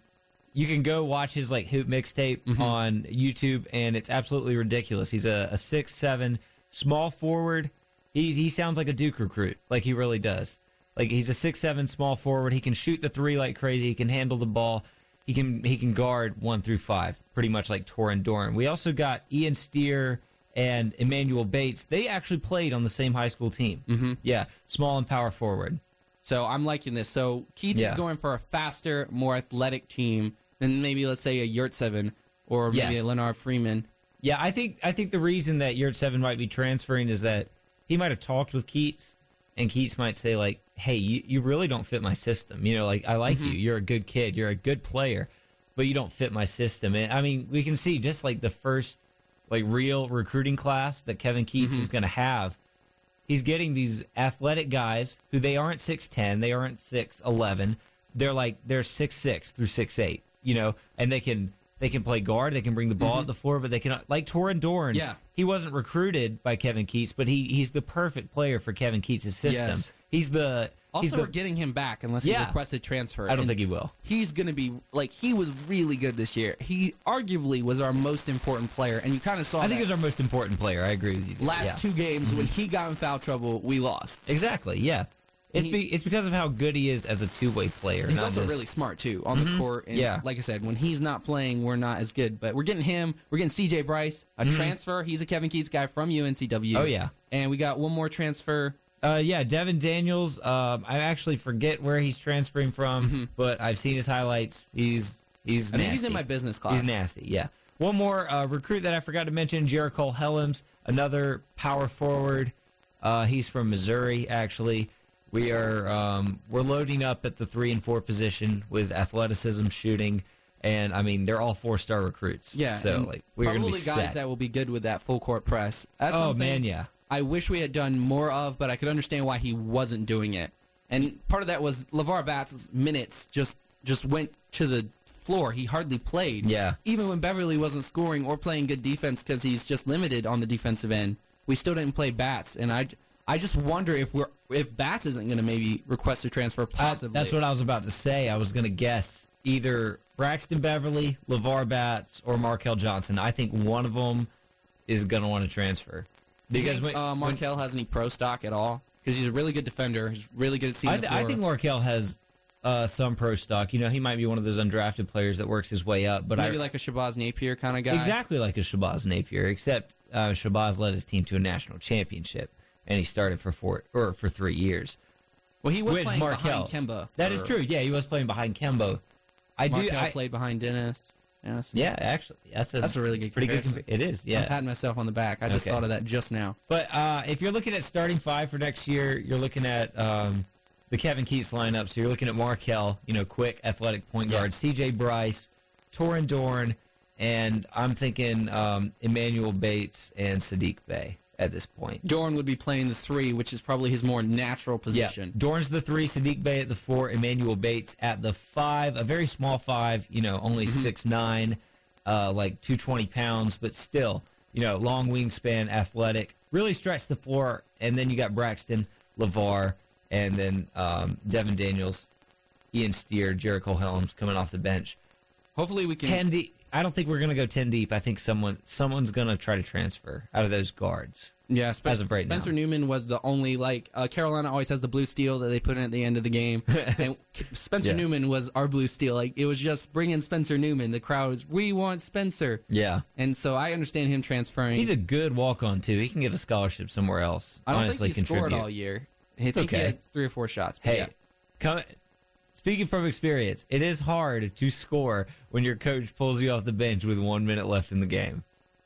you can go watch his like hoop mixtape Mm-hmm. on YouTube, and it's absolutely ridiculous. He's a, a six seven small forward. He's he sounds like a Duke recruit, like he really does. Like he's a six seven small forward. He can shoot the three like crazy. He can handle the ball. He can he can guard one through five, pretty much like Torin Dorn. We also got Ian Steere and Immanuel Bates. They actually played on the same high school team. Mm-hmm. Yeah, small and power forward. So I'm liking this. So Keatts is going for a faster, more athletic team than maybe let's say a Yurtseven or maybe Yes. a Lennard Freeman. Yeah, I think I think the reason that Yurtseven might be transferring is that he might have talked with Keatts, and Keatts might say like, "Hey, you, you really don't fit my system. You know, like I like you. You're a good kid. You're a good player, but you don't fit my system." And I mean, we can see just like the first like real recruiting class that Kevin Keatts is mm-hmm. going to have. he's getting these athletic guys who they aren't 6'10, they aren't 6'11. They're like they're 6'6 through 6'8, you know, and they can they can play guard, they can bring the ball at mm-hmm. the floor, but they cannot like Torin Dorn. Yeah. He wasn't recruited by Kevin Keatts, but he he's the perfect player for Kevin Keatts' system. Yes. He's the Also, the, we're getting him back unless he requested transfer. I don't think he will. he's going to be like he was really good this year. He arguably was our most important player, and you kind of saw. I think he's our most important player. I agree with you. last Yeah. two games when he got in foul trouble, we lost. Exactly. Yeah. It's be, it's because of how good he is as a two way player. He's also just- really smart too on the court. And Yeah. like I said, when he's not playing, we're not as good. But we're getting him. We're getting C.J. Bryce, a transfer. He's a Kevin Keatts guy from UNCW. Mm-hmm. Oh, yeah. and we got one more transfer. Uh, yeah, Devon Daniels. Um, I actually forget where he's transferring from, but I've seen his highlights. He's he's. Mm-hmm. I think he's in my business class. He's nasty. Yeah. One more uh, recruit that I forgot to mention: Jericole Hellems, another power forward. Uh, he's from Missouri, actually. We are um, we're loading up at the three and four position with athleticism, shooting, and I mean they're all four star recruits. Yeah, so and like we're gonna be guys set. that will be good with that full court press. That's oh something man, yeah. I wish we had done more of, but I could understand why he wasn't doing it. And part of that was LeVar Batts' minutes just just went to the floor. He hardly played. Yeah. Even when Beverly wasn't scoring or playing good defense because he's just limited on the defensive end, we still didn't play Batts. And I, I just wonder if we're if Batts isn't going to maybe request a transfer possibly. That's what I was about to say. I was going to guess either Braxton Beverly, LeVar Batts, or Markell Johnson. I think one of them is going to want to transfer. Do you Because think when, uh, Markell has any pro stock at all? Because he's a really good defender. He's really good at seeing I, th- floor. I think Markell has uh, some pro stock. You know, he might be one of those undrafted players that works his way up. But maybe I, like a Shabazz Napier kind of guy. exactly like a Shabazz Napier, except uh, Shabazz led his team to a national championship, and he started for four or for three years. Well, he was playing Markell. behind Kemba. That is true. Yeah, he was playing behind Kemba. I do. Markell I, played behind Dennis. Yeah, yeah, actually, that's a, That's a really good pretty good. comparison. compa- It is. I'm Yeah. patting myself on the back. I just Okay. thought of that just now. But uh, if you're looking at starting five for next year, you're looking at um, the Kevin Keatts lineup. So you're looking at Markell, you know, quick, athletic point Yeah. guard, C.J. Bryce, Torin Dorn, and I'm thinking um, Immanuel Bates and Saddiq Bey at this point. Dorn would be playing the three, which is probably his more natural position. Yeah. Dorn's the three, Saddiq Bey at the four, Immanuel Bates at the five, a very small five, you know, only Mm-hmm. six nine, uh, like 220 pounds, but still, you know, long wingspan, athletic, really stretch the floor. And then you got Braxton, LeVar, and then um, Devon Daniels, Ian Steere, Jericole Hellems coming off the bench. Hopefully, we can. 10 deep. I don't think we're going to go 10 deep. I think someone someone's going to try to transfer out of those guards. yeah, Spen- as of right Spencer now. Newman was the only like uh, Carolina always has the blue steel that they put in at the end of the game, and Spencer Yeah. Newman was our blue steel. Like it was just bring in Spencer Newman. The crowd was we want Spencer, Yeah. and so I understand him transferring. He's a good walk on, too. He can get a scholarship somewhere else. I don't honestly, think he scored all year. I he okay. had three or four shots. Hey, yeah. come, speaking from experience, it is hard to score when your coach pulls you off the bench with one minute left in the game.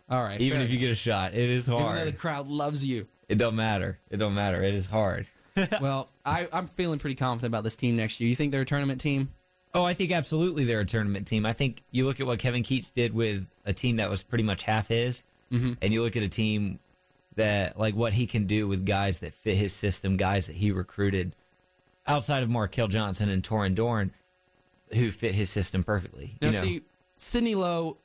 all right. Even if you get a shot, it is hard. even though the crowd loves you. It don't matter. It don't matter. It is hard. well, I, I'm feeling pretty confident about this team next year. You think they're a tournament team? Oh, I think absolutely they're a tournament team. I think you look at what Kevin Keatts did with a team that was pretty much half his, Mm-hmm. and you look at a team that like what he can do with guys that fit his system, guys that he recruited outside of Markell Johnson and Torin Dorn, who fit his system perfectly. Now, you know? see, Sidney Lowe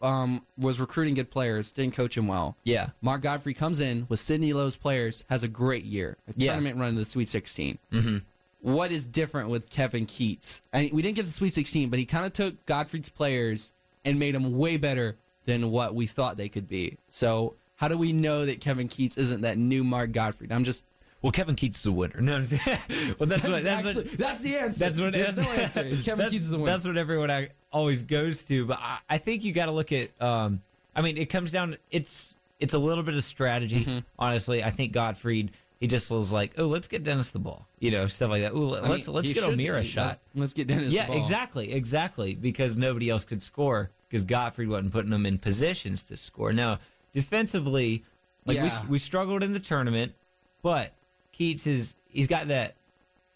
um, was recruiting good players, didn't coach him well. yeah, Mark Gottfried comes in with Sidney Lowe's players, has a great year, a Yeah. tournament run to the Sweet 16. Mm-hmm. What is different with Kevin Keatts? I mean, we didn't get the Sweet 16, but he kind of took Gottfried's players and made them way better than what we thought they could be. So, how do we know that Kevin Keatts isn't that new Mark Gottfried? I'm just. Well, Kevin Keatts is a winner. No, I'm saying- well, that's what that's actually, what that's the answer. that's what There's that's, no answer. Kevin that's- Keatts is a winner. That's what everyone I always goes to. But I, I think you got to look at. Um, I mean, it comes down. It's it's a little bit of strategy. Mm-hmm. Honestly, I think Gottfried. He just was like, oh, let's get Dennis the ball, you know, stuff like that. Ooh, let's mean, let's get O'Meara a shot. Let's, let's get Dennis. Yeah, the ball. Yeah, exactly, exactly. Because nobody else could score because Gottfried wasn't putting them in positions to score. Now, defensively, like Yeah. we we struggled in the tournament, but Keatts is he's got that.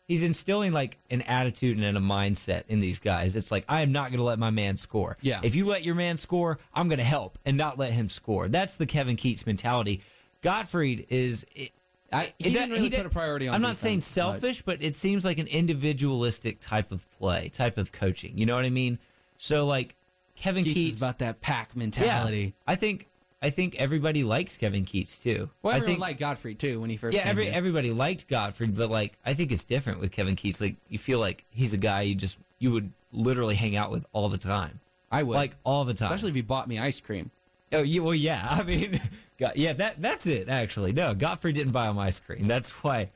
He's instilling like an attitude and a mindset in these guys. It's like I am not going to let my man score. Yeah. If you let your man score, I'm going to help and not let him score. That's the Kevin Keatts mentality. Gottfried is. It, I, he didn't really did- put a priority on. I'm not saying selfish, but it seems like an individualistic type of play, type of coaching. You know what I mean? So like Kevin Keatts Keatts, is about that pack mentality. yeah, mentality. I think I think everybody likes Kevin Keatts too. Well, I everyone think liked Gottfried too when he first. yeah, came every here. everybody liked Gottfried, but like I think it's different with Kevin Keatts. Like you feel like he's a guy you just you would literally hang out with all the time, I would like all the time. especially if he bought me ice cream. Oh, yeah, well, yeah. I mean, God, yeah, that that's it. Actually, no, Gottfried didn't buy him ice cream. That's why.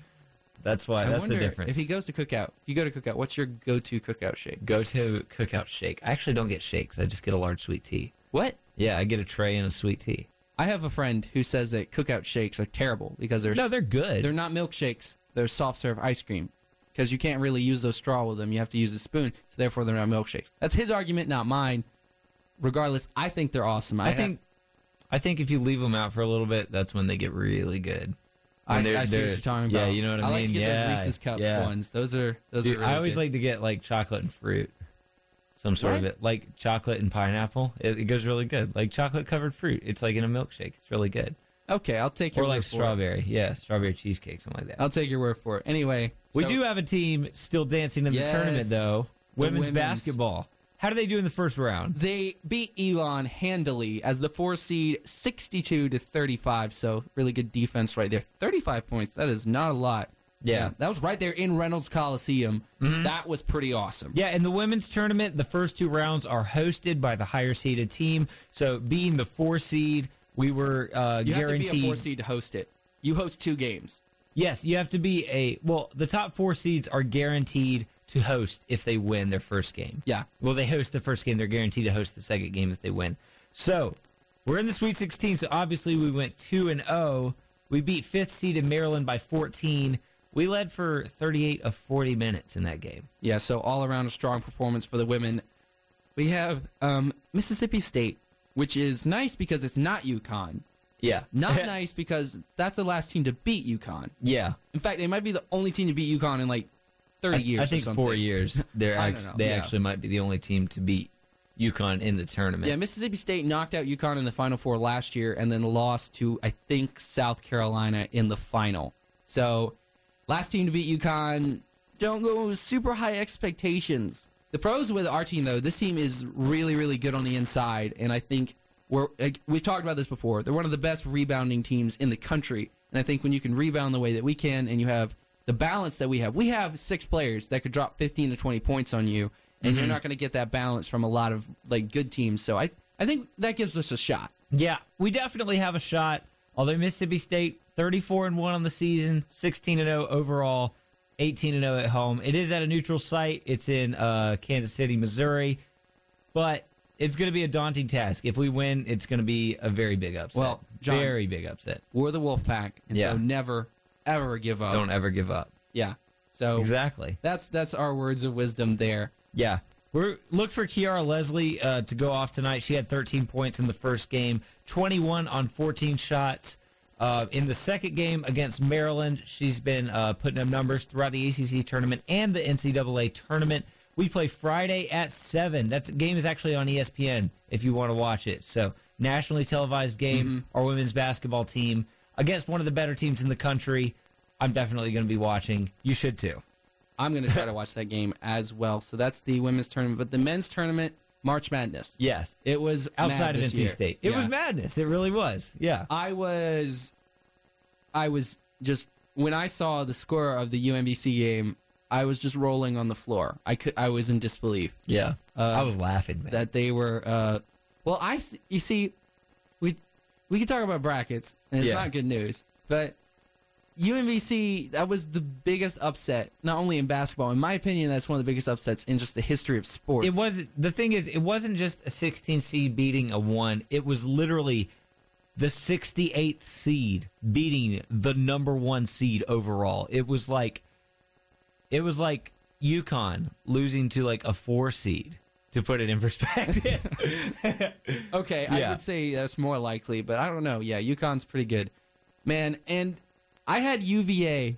That's why. I that's the difference. if he goes to cookout. If you go to cookout, what's your go-to cookout shake? go to cookout shake. I actually don't get shakes. I just get a large sweet tea. What? Yeah, I get a tray and a sweet tea. I have a friend who says that cookout shakes are terrible because they're No, they're good. they're not milkshakes. They're soft serve ice cream because you can't really use those straw with them. You have to use a spoon, so therefore they're not milkshakes. That's his argument, not mine. Regardless, I think they're awesome. I have- think. I think if you leave them out for a little bit, that's when they get really good. I, When they're- I see what they're- you're talking about. yeah, you know what I I like mean? to get Yeah, those Reese's cup yeah. ones. Those are those Dude, are. Really I always good. like to get like chocolate and fruit, some sort of it, like chocolate and pineapple. It, it goes really good. Like chocolate covered fruit. It's like in a milkshake. It's really good. Okay, I'll take your Or word like for it. strawberry. Yeah, strawberry cheesecake, something like that. I'll take your word for it. Anyway, We so- do have a team still dancing in the Yes. tournament, though. Women's, women's. basketball. How do they do in the first round? They beat Elon handily as the four seed, sixty-two to thirty-five. So really good defense right there. Thirty-five points. That is not a lot. Yeah. that was right there in Reynolds Coliseum. That was pretty awesome. Yeah, in the women's tournament, the first two rounds are hosted by the higher seeded team. So, being the four seed, we were uh, you have guaranteed. to be a four seed to host it. You host two games. Yes, you have to be a. Well, the top four seeds are guaranteed to host if they win their first game. Yeah. Well, they host the first game. They're guaranteed to host the second game if they win. So we're in the Sweet 16. So obviously we went two and zero. We beat fifth seeded Maryland by 14. We led for 38 of 40 minutes in that game. Yeah, so all around a strong performance for the women. We have um, Mississippi State, which is nice because it's not UConn. Yeah. Not nice because that's the last team to beat UConn. Yeah. In fact, they might be the only team to beat UConn in like 30 I, years I or think something. four years. They're I act- don't know, they yeah. actually might be the only team to beat UConn in the tournament. Yeah, Mississippi State knocked out UConn in the Final Four last year and then lost to, I think, South Carolina in the final. So, last team to beat UConn, don't go super high expectations. The pros with our team, though, this team is really, really good on the inside. And I think we're, like, we've talked about this before. They're one of the best rebounding teams in the country. And I think when you can rebound the way that we can and you have the balance that we have, we have six players that could drop 15 to 20 points on you. And you're mm-hmm. not going to get that balance from a lot of like good teams. So I I think that gives us a shot. Yeah, we definitely have a shot. Although Mississippi State 34 and 1 on the season, 16 and 0 overall, 18 and 0 at home. It is at a neutral site. It's in uh, Kansas City, Missouri. But it's going to be a daunting task. If we win, it's going to be a very big upset. Well, John- very big upset. We're the Wolfpack, and Yeah. so never ever give up. Don't ever give up. Yeah. So Exactly. that's that's our words of wisdom there. Yeah. We're look for Kiara Leslie uh, to go off tonight. She had 13 points in the first game, 21 on 14 shots. Uh, in the second game against Maryland, she's been uh, putting up numbers throughout the ACC tournament and the NCAA tournament. We play Friday at seven. That game is actually on ESPN if you want to watch it. So nationally televised game. Our women's basketball team against one of the better teams in the country. I'm definitely going to be watching. You should too. I'm going to try to watch that game as well. So that's the women's tournament, but the men's tournament, March Madness. Yes. It was outside of NC year. State. It Yeah. was madness. It really was. Yeah. I was, I was just when I saw the score of the UMBC game, I was just rolling on the floor. I could, I was in disbelief Yeah. Uh, I was laughing, man. that they were. Uh, well, I you see, we we can talk about brackets, and it's Yeah. not good news, but UMBC that was the biggest upset, not only in basketball. In my opinion, that's one of the biggest upsets in just the history of sports. it was the thing is it wasn't just a 16 seed beating a 1. It was literally the 68th seed beating the number 1 seed overall. It was like it was like UConn losing to like a 4 seed to put it in perspective. Okay, I would say that's more likely, but I don't know. Yeah, UConn's pretty good, man. And I had UVA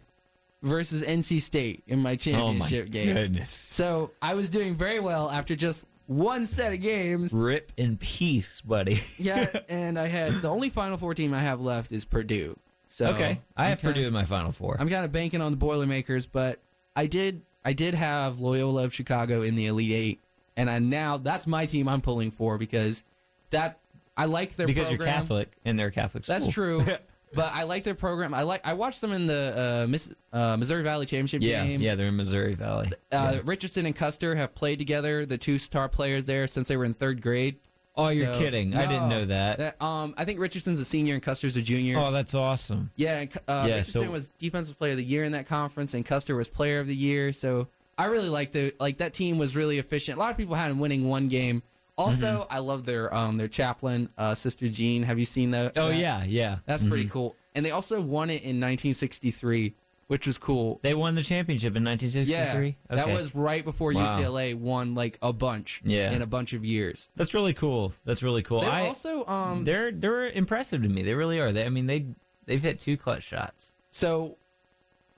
versus NC State in my championship oh my game, goodness. so I was doing very well after just one set of games. Rip in peace, buddy. Yeah, and I had the only Final Four team I have left is Purdue. So okay, I I'm have kinda- Purdue in my Final Four. I'm kind of banking on the Boilermakers, but I did I did have Loyola of Chicago in the Elite Eight, and I now that's my team I'm pulling for because that I like their because program. you're Catholic and they're Catholic school. That's true. but I like their program. I like I watched them in the uh, Miss, uh, Missouri Valley Championship yeah, game. yeah, they're in Missouri Valley. Uh, Richardson and Custer have played together, the two star players there, since they were in third grade. oh, you're So- kidding! I didn't know that. That, um, I think Richardson's a senior and Custer's a junior. Oh, that's awesome. Yeah, and, uh, Yeah, Richardson so- was defensive player of the year in that conference, and Custer was player of the year. So I really liked the like that team was really efficient. A lot of people had them winning one game. Also, Mm-hmm. I love their um their chaplain, uh, Sister Jean. Have you seen that? Oh that? yeah, yeah. that's pretty cool. And they also won it in 1963, which was cool. They won the championship in Yeah, 1963. that was right before Wow. UCLA won like a bunch. Yeah. in a bunch of years. That's really cool. That's really cool. They I, also um they're they're impressive to me. They really are. They, I mean, they they've hit two clutch shots. So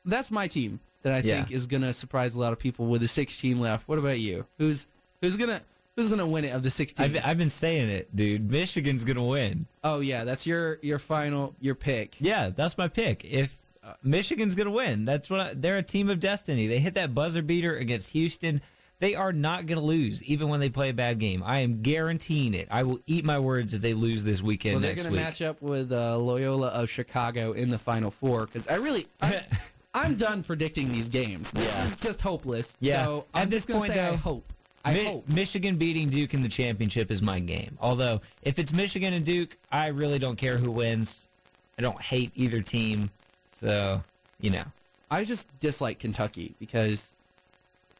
that's my team that I Yeah. think is gonna surprise a lot of people with the 16 left. What about you? Who's who's gonna who's gonna win it of the 16? I've I've been saying it, dude. Michigan's gonna win. oh yeah, that's your your final your pick. Yeah, that's my pick. If uh, Michigan's gonna win, that's what I, they're a team of destiny. They hit that buzzer beater against Houston. They are not gonna lose, even when they play a bad game. I am guaranteeing it. I will eat my words if they lose this weekend Well, they're gonna week. match up with uh, Loyola of Chicago in the final four because I really. I, I'm done predicting these games. This Yeah. is just hopeless. Yeah. So At I'm this just gonna point, say I hope. I Mi- hope. Michigan beating Duke in the championship is my game. Although, if it's Michigan and Duke, I really don't care who wins. I don't hate either team. So, you know, I just dislike Kentucky because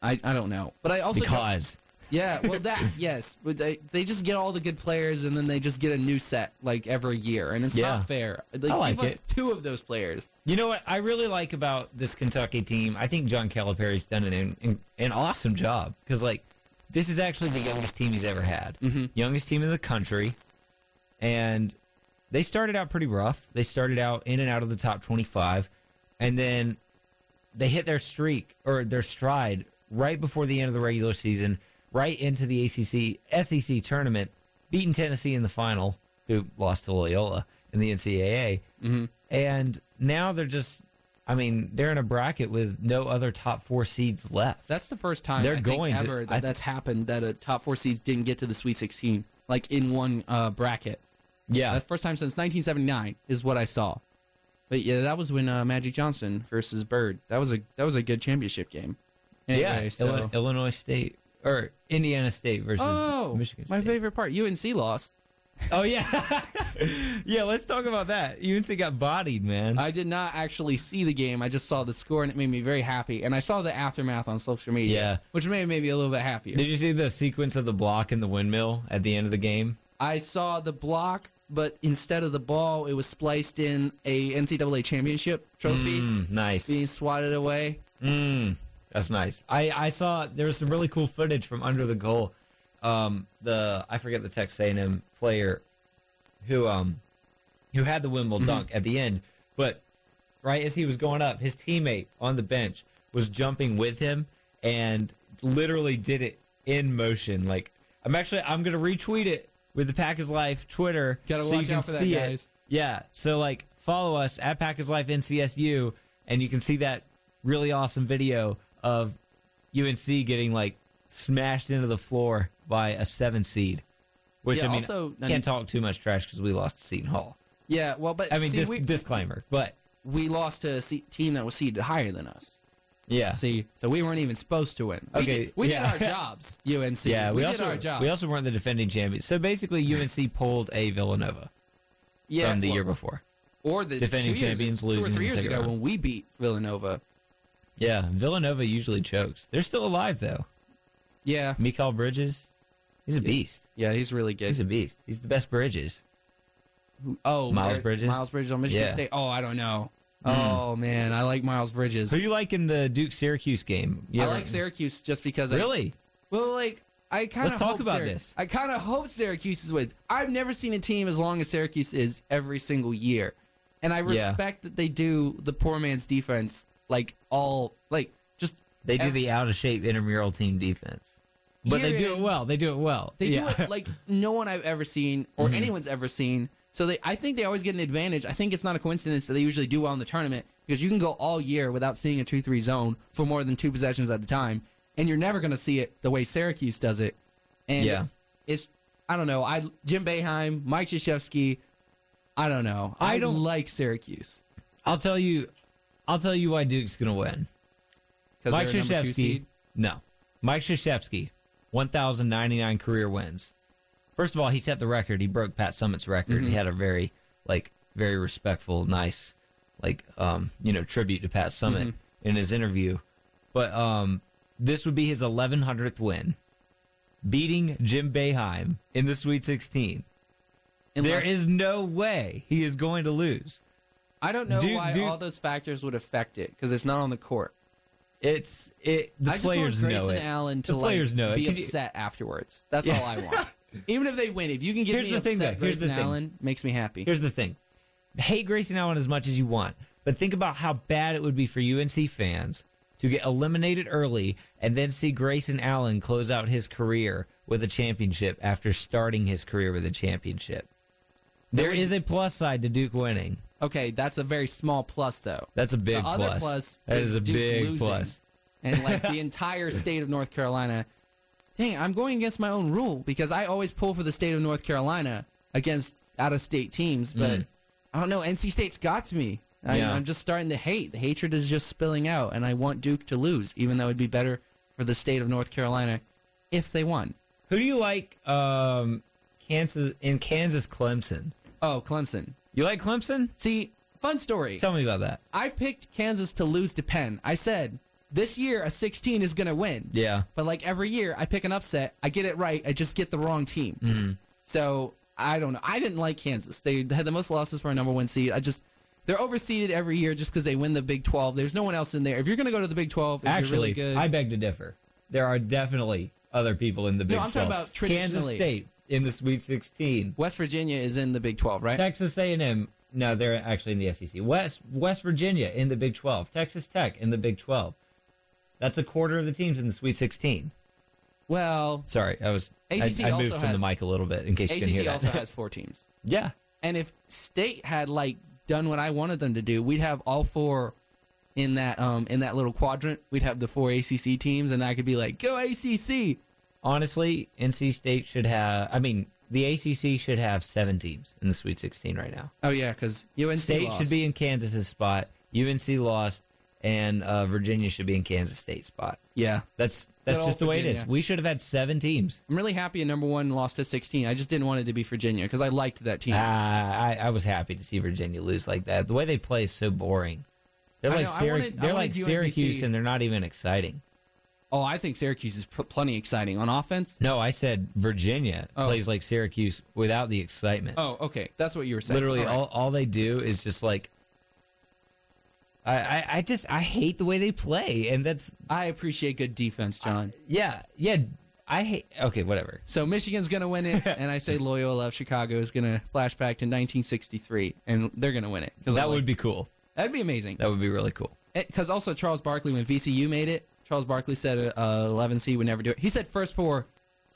I I don't know, but I also because Yeah, well, that yes, but they they just get all the good players and then they just get a new set like every year, and it's Yeah. not fair. Like, I like give us two of those players. you know what I really like about this Kentucky team. I think John Calipari's done an an, an awesome job because like this is actually the youngest team he's ever had, Mhm. youngest team in the country, and they started out pretty rough. They started out in and out of the top twenty-five, and then they hit their streak or their stride right before the end of the regular season, right into the ACC SEC tournament, beating Tennessee in the final, who lost to Loyola in the NCAA, Mm-hmm. and now they're just. I mean, they're in a bracket with no other top four seeds left. That's the first time They're I think going to- ever I that th- that's happened that a top four seeds didn't get to the Sweet 16 like in one uh, bracket. yeah, That's the first time since 1979 is what I saw. But yeah, that was when uh, Magic Johnson versus Bird. That was a that was a good championship game. Anyway, yeah. so Illi- Illinois State or Indiana State versus oh, Michigan State. my favorite part. UNC lost. Oh yeah, yeah. Let's talk about that. UNC got bodied, man. I did not actually see the game. I just saw the score and it made me very happy. And I saw the aftermath on social media, Yeah. which made me a little bit happier. Did you see the sequence of the block in the windmill at the end of the game? I saw the block, but instead of the ball, it was spliced in a NCAA championship trophy Mm, nice. being swatted away. Mm, that's nice. I, I saw there was some really cool footage from under the goal. Um, the I forget the Texas A&M player who um who had the windmill dunk at the end, but right as he was going up, his teammate on the bench was jumping with him and literally did it in motion. Like I'm actually I'm gonna retweet it with the Pack is Life Twitter Gotta so you can out for that, see guys. it. Yeah. So like follow us at Pack is Life NCSU and you can see that really awesome video of UNC getting like smashed into the floor by a seven seed. Which Yeah, I mean, also- can't talk too much trash because we lost to Seton Hall. Yeah, well, but I mean, see, dis- we, disclaimer, but we lost to a team that was seeded higher than us. yeah, See, so we weren't even supposed to win. We Okay, did, we yeah. did our jobs, UNC. yeah. We, did also our job. we also weren't the defending champions. So basically, UNC pulled a Villanova yeah, from the well, year before. or the defending two years- champions two losing or three the years ago round. when we beat Villanova. Yeah, Villanova usually chokes. They're still alive though. Yeah, Mikal Bridges, he's a beast. yeah, he's really good. He's a beast. He's the best Bridges. oh, Miles where- Bridges? Miles Bridges on Michigan Yeah. State. Oh, I don't know. Mm. Oh man, I like Miles Bridges. Who you like in the Duke Syracuse game? You I like Syracuse just because. I, Really? Well, like I kind of talk about this. I kind of hope Syracuse is with. I've never seen a team as long as Syracuse is every single year, and I Yeah. respect that they do the poor man's defense like all like just They do ev- the out of shape intramural team defense, but they do it well. They do it well. They yeah. Mm-hmm. do it like no one I've ever seen or anyone's ever seen So they, I think they always get an advantage. I think it's not a coincidence that they usually do well in the tournament because you can go all year without seeing a two-three zone for more than two possessions at a time, and you're never going to see it the way Syracuse does it. And Yeah. it's I don't know. I Jim Boeheim, Mike Krzyzewski. I don't know. I I don't- like Syracuse I'll tell you, I'll tell you why Duke's going to win. Mike they're a number two Krzyzewski. No. Mike Krzyzewski, 1,099 career wins. First of all, he set the record. He broke Pat Summitt's record. Mm-hmm. He had a very, like, very respectful, nice, like, um, you know, tribute to Pat Summitt Mm-hmm. in his interview. But um, this would be his 1100th win, beating Jim Boeheim in the Sweet 16. Unless- there is no way he is going to lose. I don't know Duke- why Duke- all those factors would affect it because it's not on the court. It's it. The I just players want know Grayson it. Allen to the players like, know it. be Can you- upset afterwards. That's Yeah. all I want. Even if they win, if you can get Here's me the upset, thing, though. Here's the Grayson thing. Allen makes me happy. Here's the thing. Hate Grayson Allen as much as you want, but think about how bad it would be for UNC fans to get eliminated early and then see Grayson Allen close out his career with a championship after starting his career with a championship. There is a plus side to Duke winning. Okay, that's a very small plus though. That's a big the other plus. plus that is is a Duke big losing. plus. and like the entire state of North Carolina. Dang, I'm going against my own rule because I always pull for the state of North Carolina against out of state teams, but I don't know. NC State's got to me. I, Mm. Yeah. I'm just starting to hate. The hatred is just spilling out, and I want Duke to lose, even though it'd be better for the state of North Carolina if they won. Who do you like um, Kansas in Kansas Clemson? Oh, Clemson. You like Clemson? See, fun story. Tell me about that. I picked Kansas to lose to Penn. I said this year a 16 is going to win. Yeah. But like every year, I pick an upset. I get it right. I just get the wrong team. Mm-hmm. So I don't know. I didn't like Kansas. They had the most losses for a number one seed. I just they're overseeded every year just because they win the Big 12. There's no one else in there. If you're going to go to the Big 12, if Actually, you're really good, I beg to differ. There are definitely other people in the Big no, I'm 12. talking about Kansas traditionally. State in the Sweet 16. West Virginia is in the Big 12, right? Texas A&M. No, they're actually in the SEC. West West Virginia in the Big 12. Texas Tech in the Big 12. That's a quarter of the teams in the Sweet 16. Well, Sorry, I was I, ACC I moved from has- the mic a little bit in case you can hear ACC that. also has four teams. yeah, And if State had like done what I wanted them to do, we'd have all four in that um in that little quadrant. We'd have the four ACC teams, and I could be like, "Go ACC!" Honestly, NC State should have. I mean, the ACC should have seven teams in the Sweet 16 right now. Oh yeah, because UNC State lost. should be in Kansas's spot. UNC lost, and uh, Virginia should be in Kansas State's spot. Yeah, That's that's Good just the way it is. We should have had seven teams. I'm really happy. A number one lost to 16. I just didn't want it to be Virginia because I liked that team. Ah, I, I was happy to see Virginia lose like that. The way they play is so boring. They're like know, Syrac- wanted- they're like Syracuse, and they're not even exciting. Oh, I think Syracuse is pl- plenty exciting on offense. No, I said Virginia Oh. plays like Syracuse without the excitement. Oh, okay, that's what you were saying. Literally, All right. all, all they do is just like. I, I, I just I hate the way they play, and that's I appreciate good defense, John. yeah yeah I hate okay whatever so Michigan's gonna win it, and I say Loyola of Chicago is gonna flash back to 1963, and they're gonna win it because that would be cool that'd be amazing. that would be really cool eh, Because also Charles Barkley, when VCU made it, Charles Barkley said uh, 11 seed would never do it. He said first four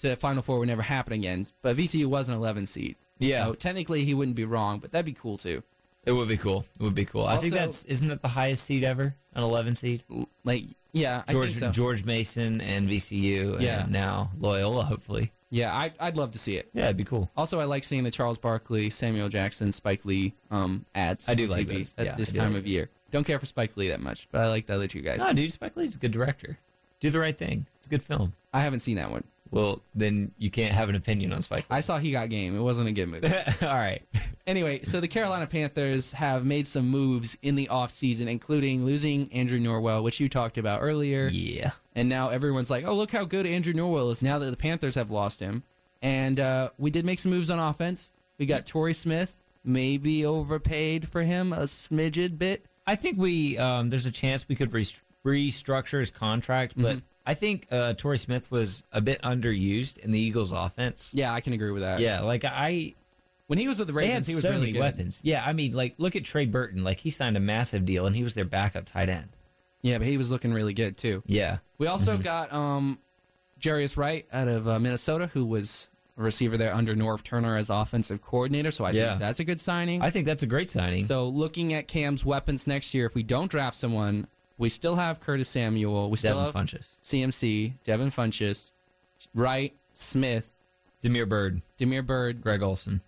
to Final Four would never happen again, but VCU was an 11 seed. Yeah. So technically he wouldn't be wrong, but that'd be cool too. it would be cool it would be cool I think that's isn't that the highest seed ever an 11 seed Like, yeah, I George think so. George Mason and VCU Yeah. and now Loyola hopefully Yeah, I, I'd love to see it. yeah it'd be cool Also, I like seeing the Charles Barkley, Samuel Jackson, Spike Lee um, ads. I do on like TV those. at Yeah, this I time like of year. Don't care for Spike Lee that much, but I like the other two guys. no dude Spike Lee's a good director do the right thing it's a good film I haven't seen that one. well then you can't have an opinion on Spike Lee. I saw He Got Game. It wasn't a good movie. all right Anyway, so the Carolina Panthers have made some moves in the offseason, including losing Andrew Norwell, which you talked about earlier. yeah And now everyone's like, oh, look how good Andrew Norwell is now that the Panthers have lost him. And uh, we did make some moves on offense. We got Torrey Smith, maybe overpaid for him a smidgen bit. I think we um, there's a chance we could rest- restructure his contract, but Mm-hmm. I think uh, Torrey Smith was a bit underused in the Eagles' offense. Yeah, I can agree with that. Yeah, like I, When he was with the Ravens, he was so really many good. weapons. Yeah, I mean, like look at Trey Burton. Like he signed a massive deal, and he was their backup tight end. Yeah, but he was looking really good too. Yeah, We also Mm-hmm. got um, Jarius Wright out of uh, Minnesota, who was receiver there under Norv Turner as offensive coordinator. So I Yeah. think that's a good signing. I think that's a great signing. so looking at Cam's weapons next year, if we don't draft someone, we still have Curtis Samuel. We still Devin have Funchess, CMC, Devin Funchess, Wright, Smith, Damiere Byrd, Damiere Byrd, Greg Olsen.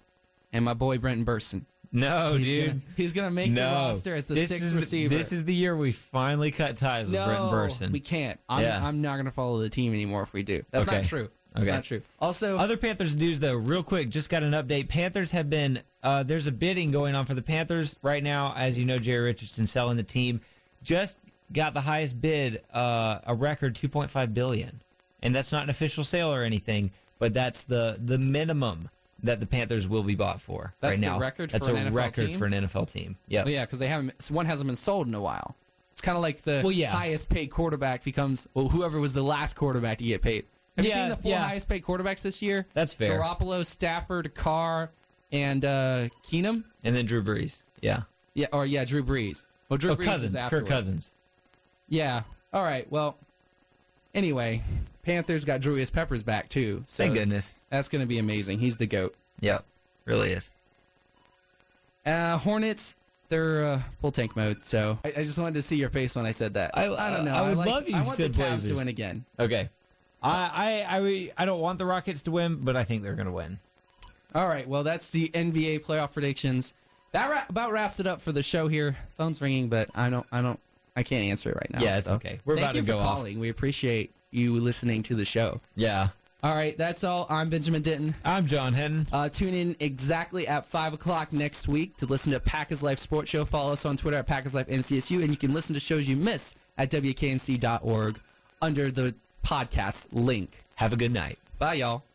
and my boy Brenton Bersin. No, He's dude. gonna, he's gonna make no. the roster as the this sixth is the- receiver. this is the year we finally cut ties with no, Brenton Bersin. we can't. I'm, Yeah. I'm not gonna follow the team anymore if we do. That's not true. That's Okay. not true. Also, Other Panthers news, though, real quick, just got an update. Panthers have been, uh, there's a bidding going on for the Panthers right now. As you know, Jerry Richardson selling the team just got the highest bid, uh, a record 2.5 billion, and that's not an official sale or anything, but that's the the minimum that the Panthers will be bought for That's right now. record that's a record team? for an NFL team. Yep. Yeah, because they haven't. One hasn't been sold in a while. It's kind of like the Well, yeah. highest paid quarterback becomes well, whoever was the last quarterback to get paid. Have you seen the four yeah. highest paid quarterbacks this year? That's fair. Garoppolo, Stafford, Carr, and uh, Keenum. And then Drew Brees. Yeah. Yeah, or yeah, Drew Brees. Well, Drew Oh, Brees Cousins. is Kirk. Cousins. Yeah. All right. Well. Anyway, Panthers got Julius Peppers back too. So Thank goodness. That's going to be amazing. He's the goat. Yep. Really is. Uh, Hornets, they're uh, full tank mode. So I, I just wanted to see your face when I said that. I- I don't know. I would like- love you I want said the Cavs Blazers. to win again. Okay. I, I I I don't want the Rockets to win, but I think they're going to win. All right. Well, that's the NBA playoff predictions. That ra- about wraps it up for the show here. Phone's ringing, but I don't. I don't. I can't answer it right now. Yeah, it's so. okay. We're Thank about you to for go off. calling. We appreciate you listening to the show. Yeah. All right. That's all. I'm Benjamin Denton. I'm John Henton. Uh, tune in exactly at 5 o'clock next week to listen to Pack is Life Sports Show. Follow us on Twitter at Pack is Life NCSU, and you can listen to shows you miss at WKNC.org under the podcast link. Have a good night. Bye, y'all.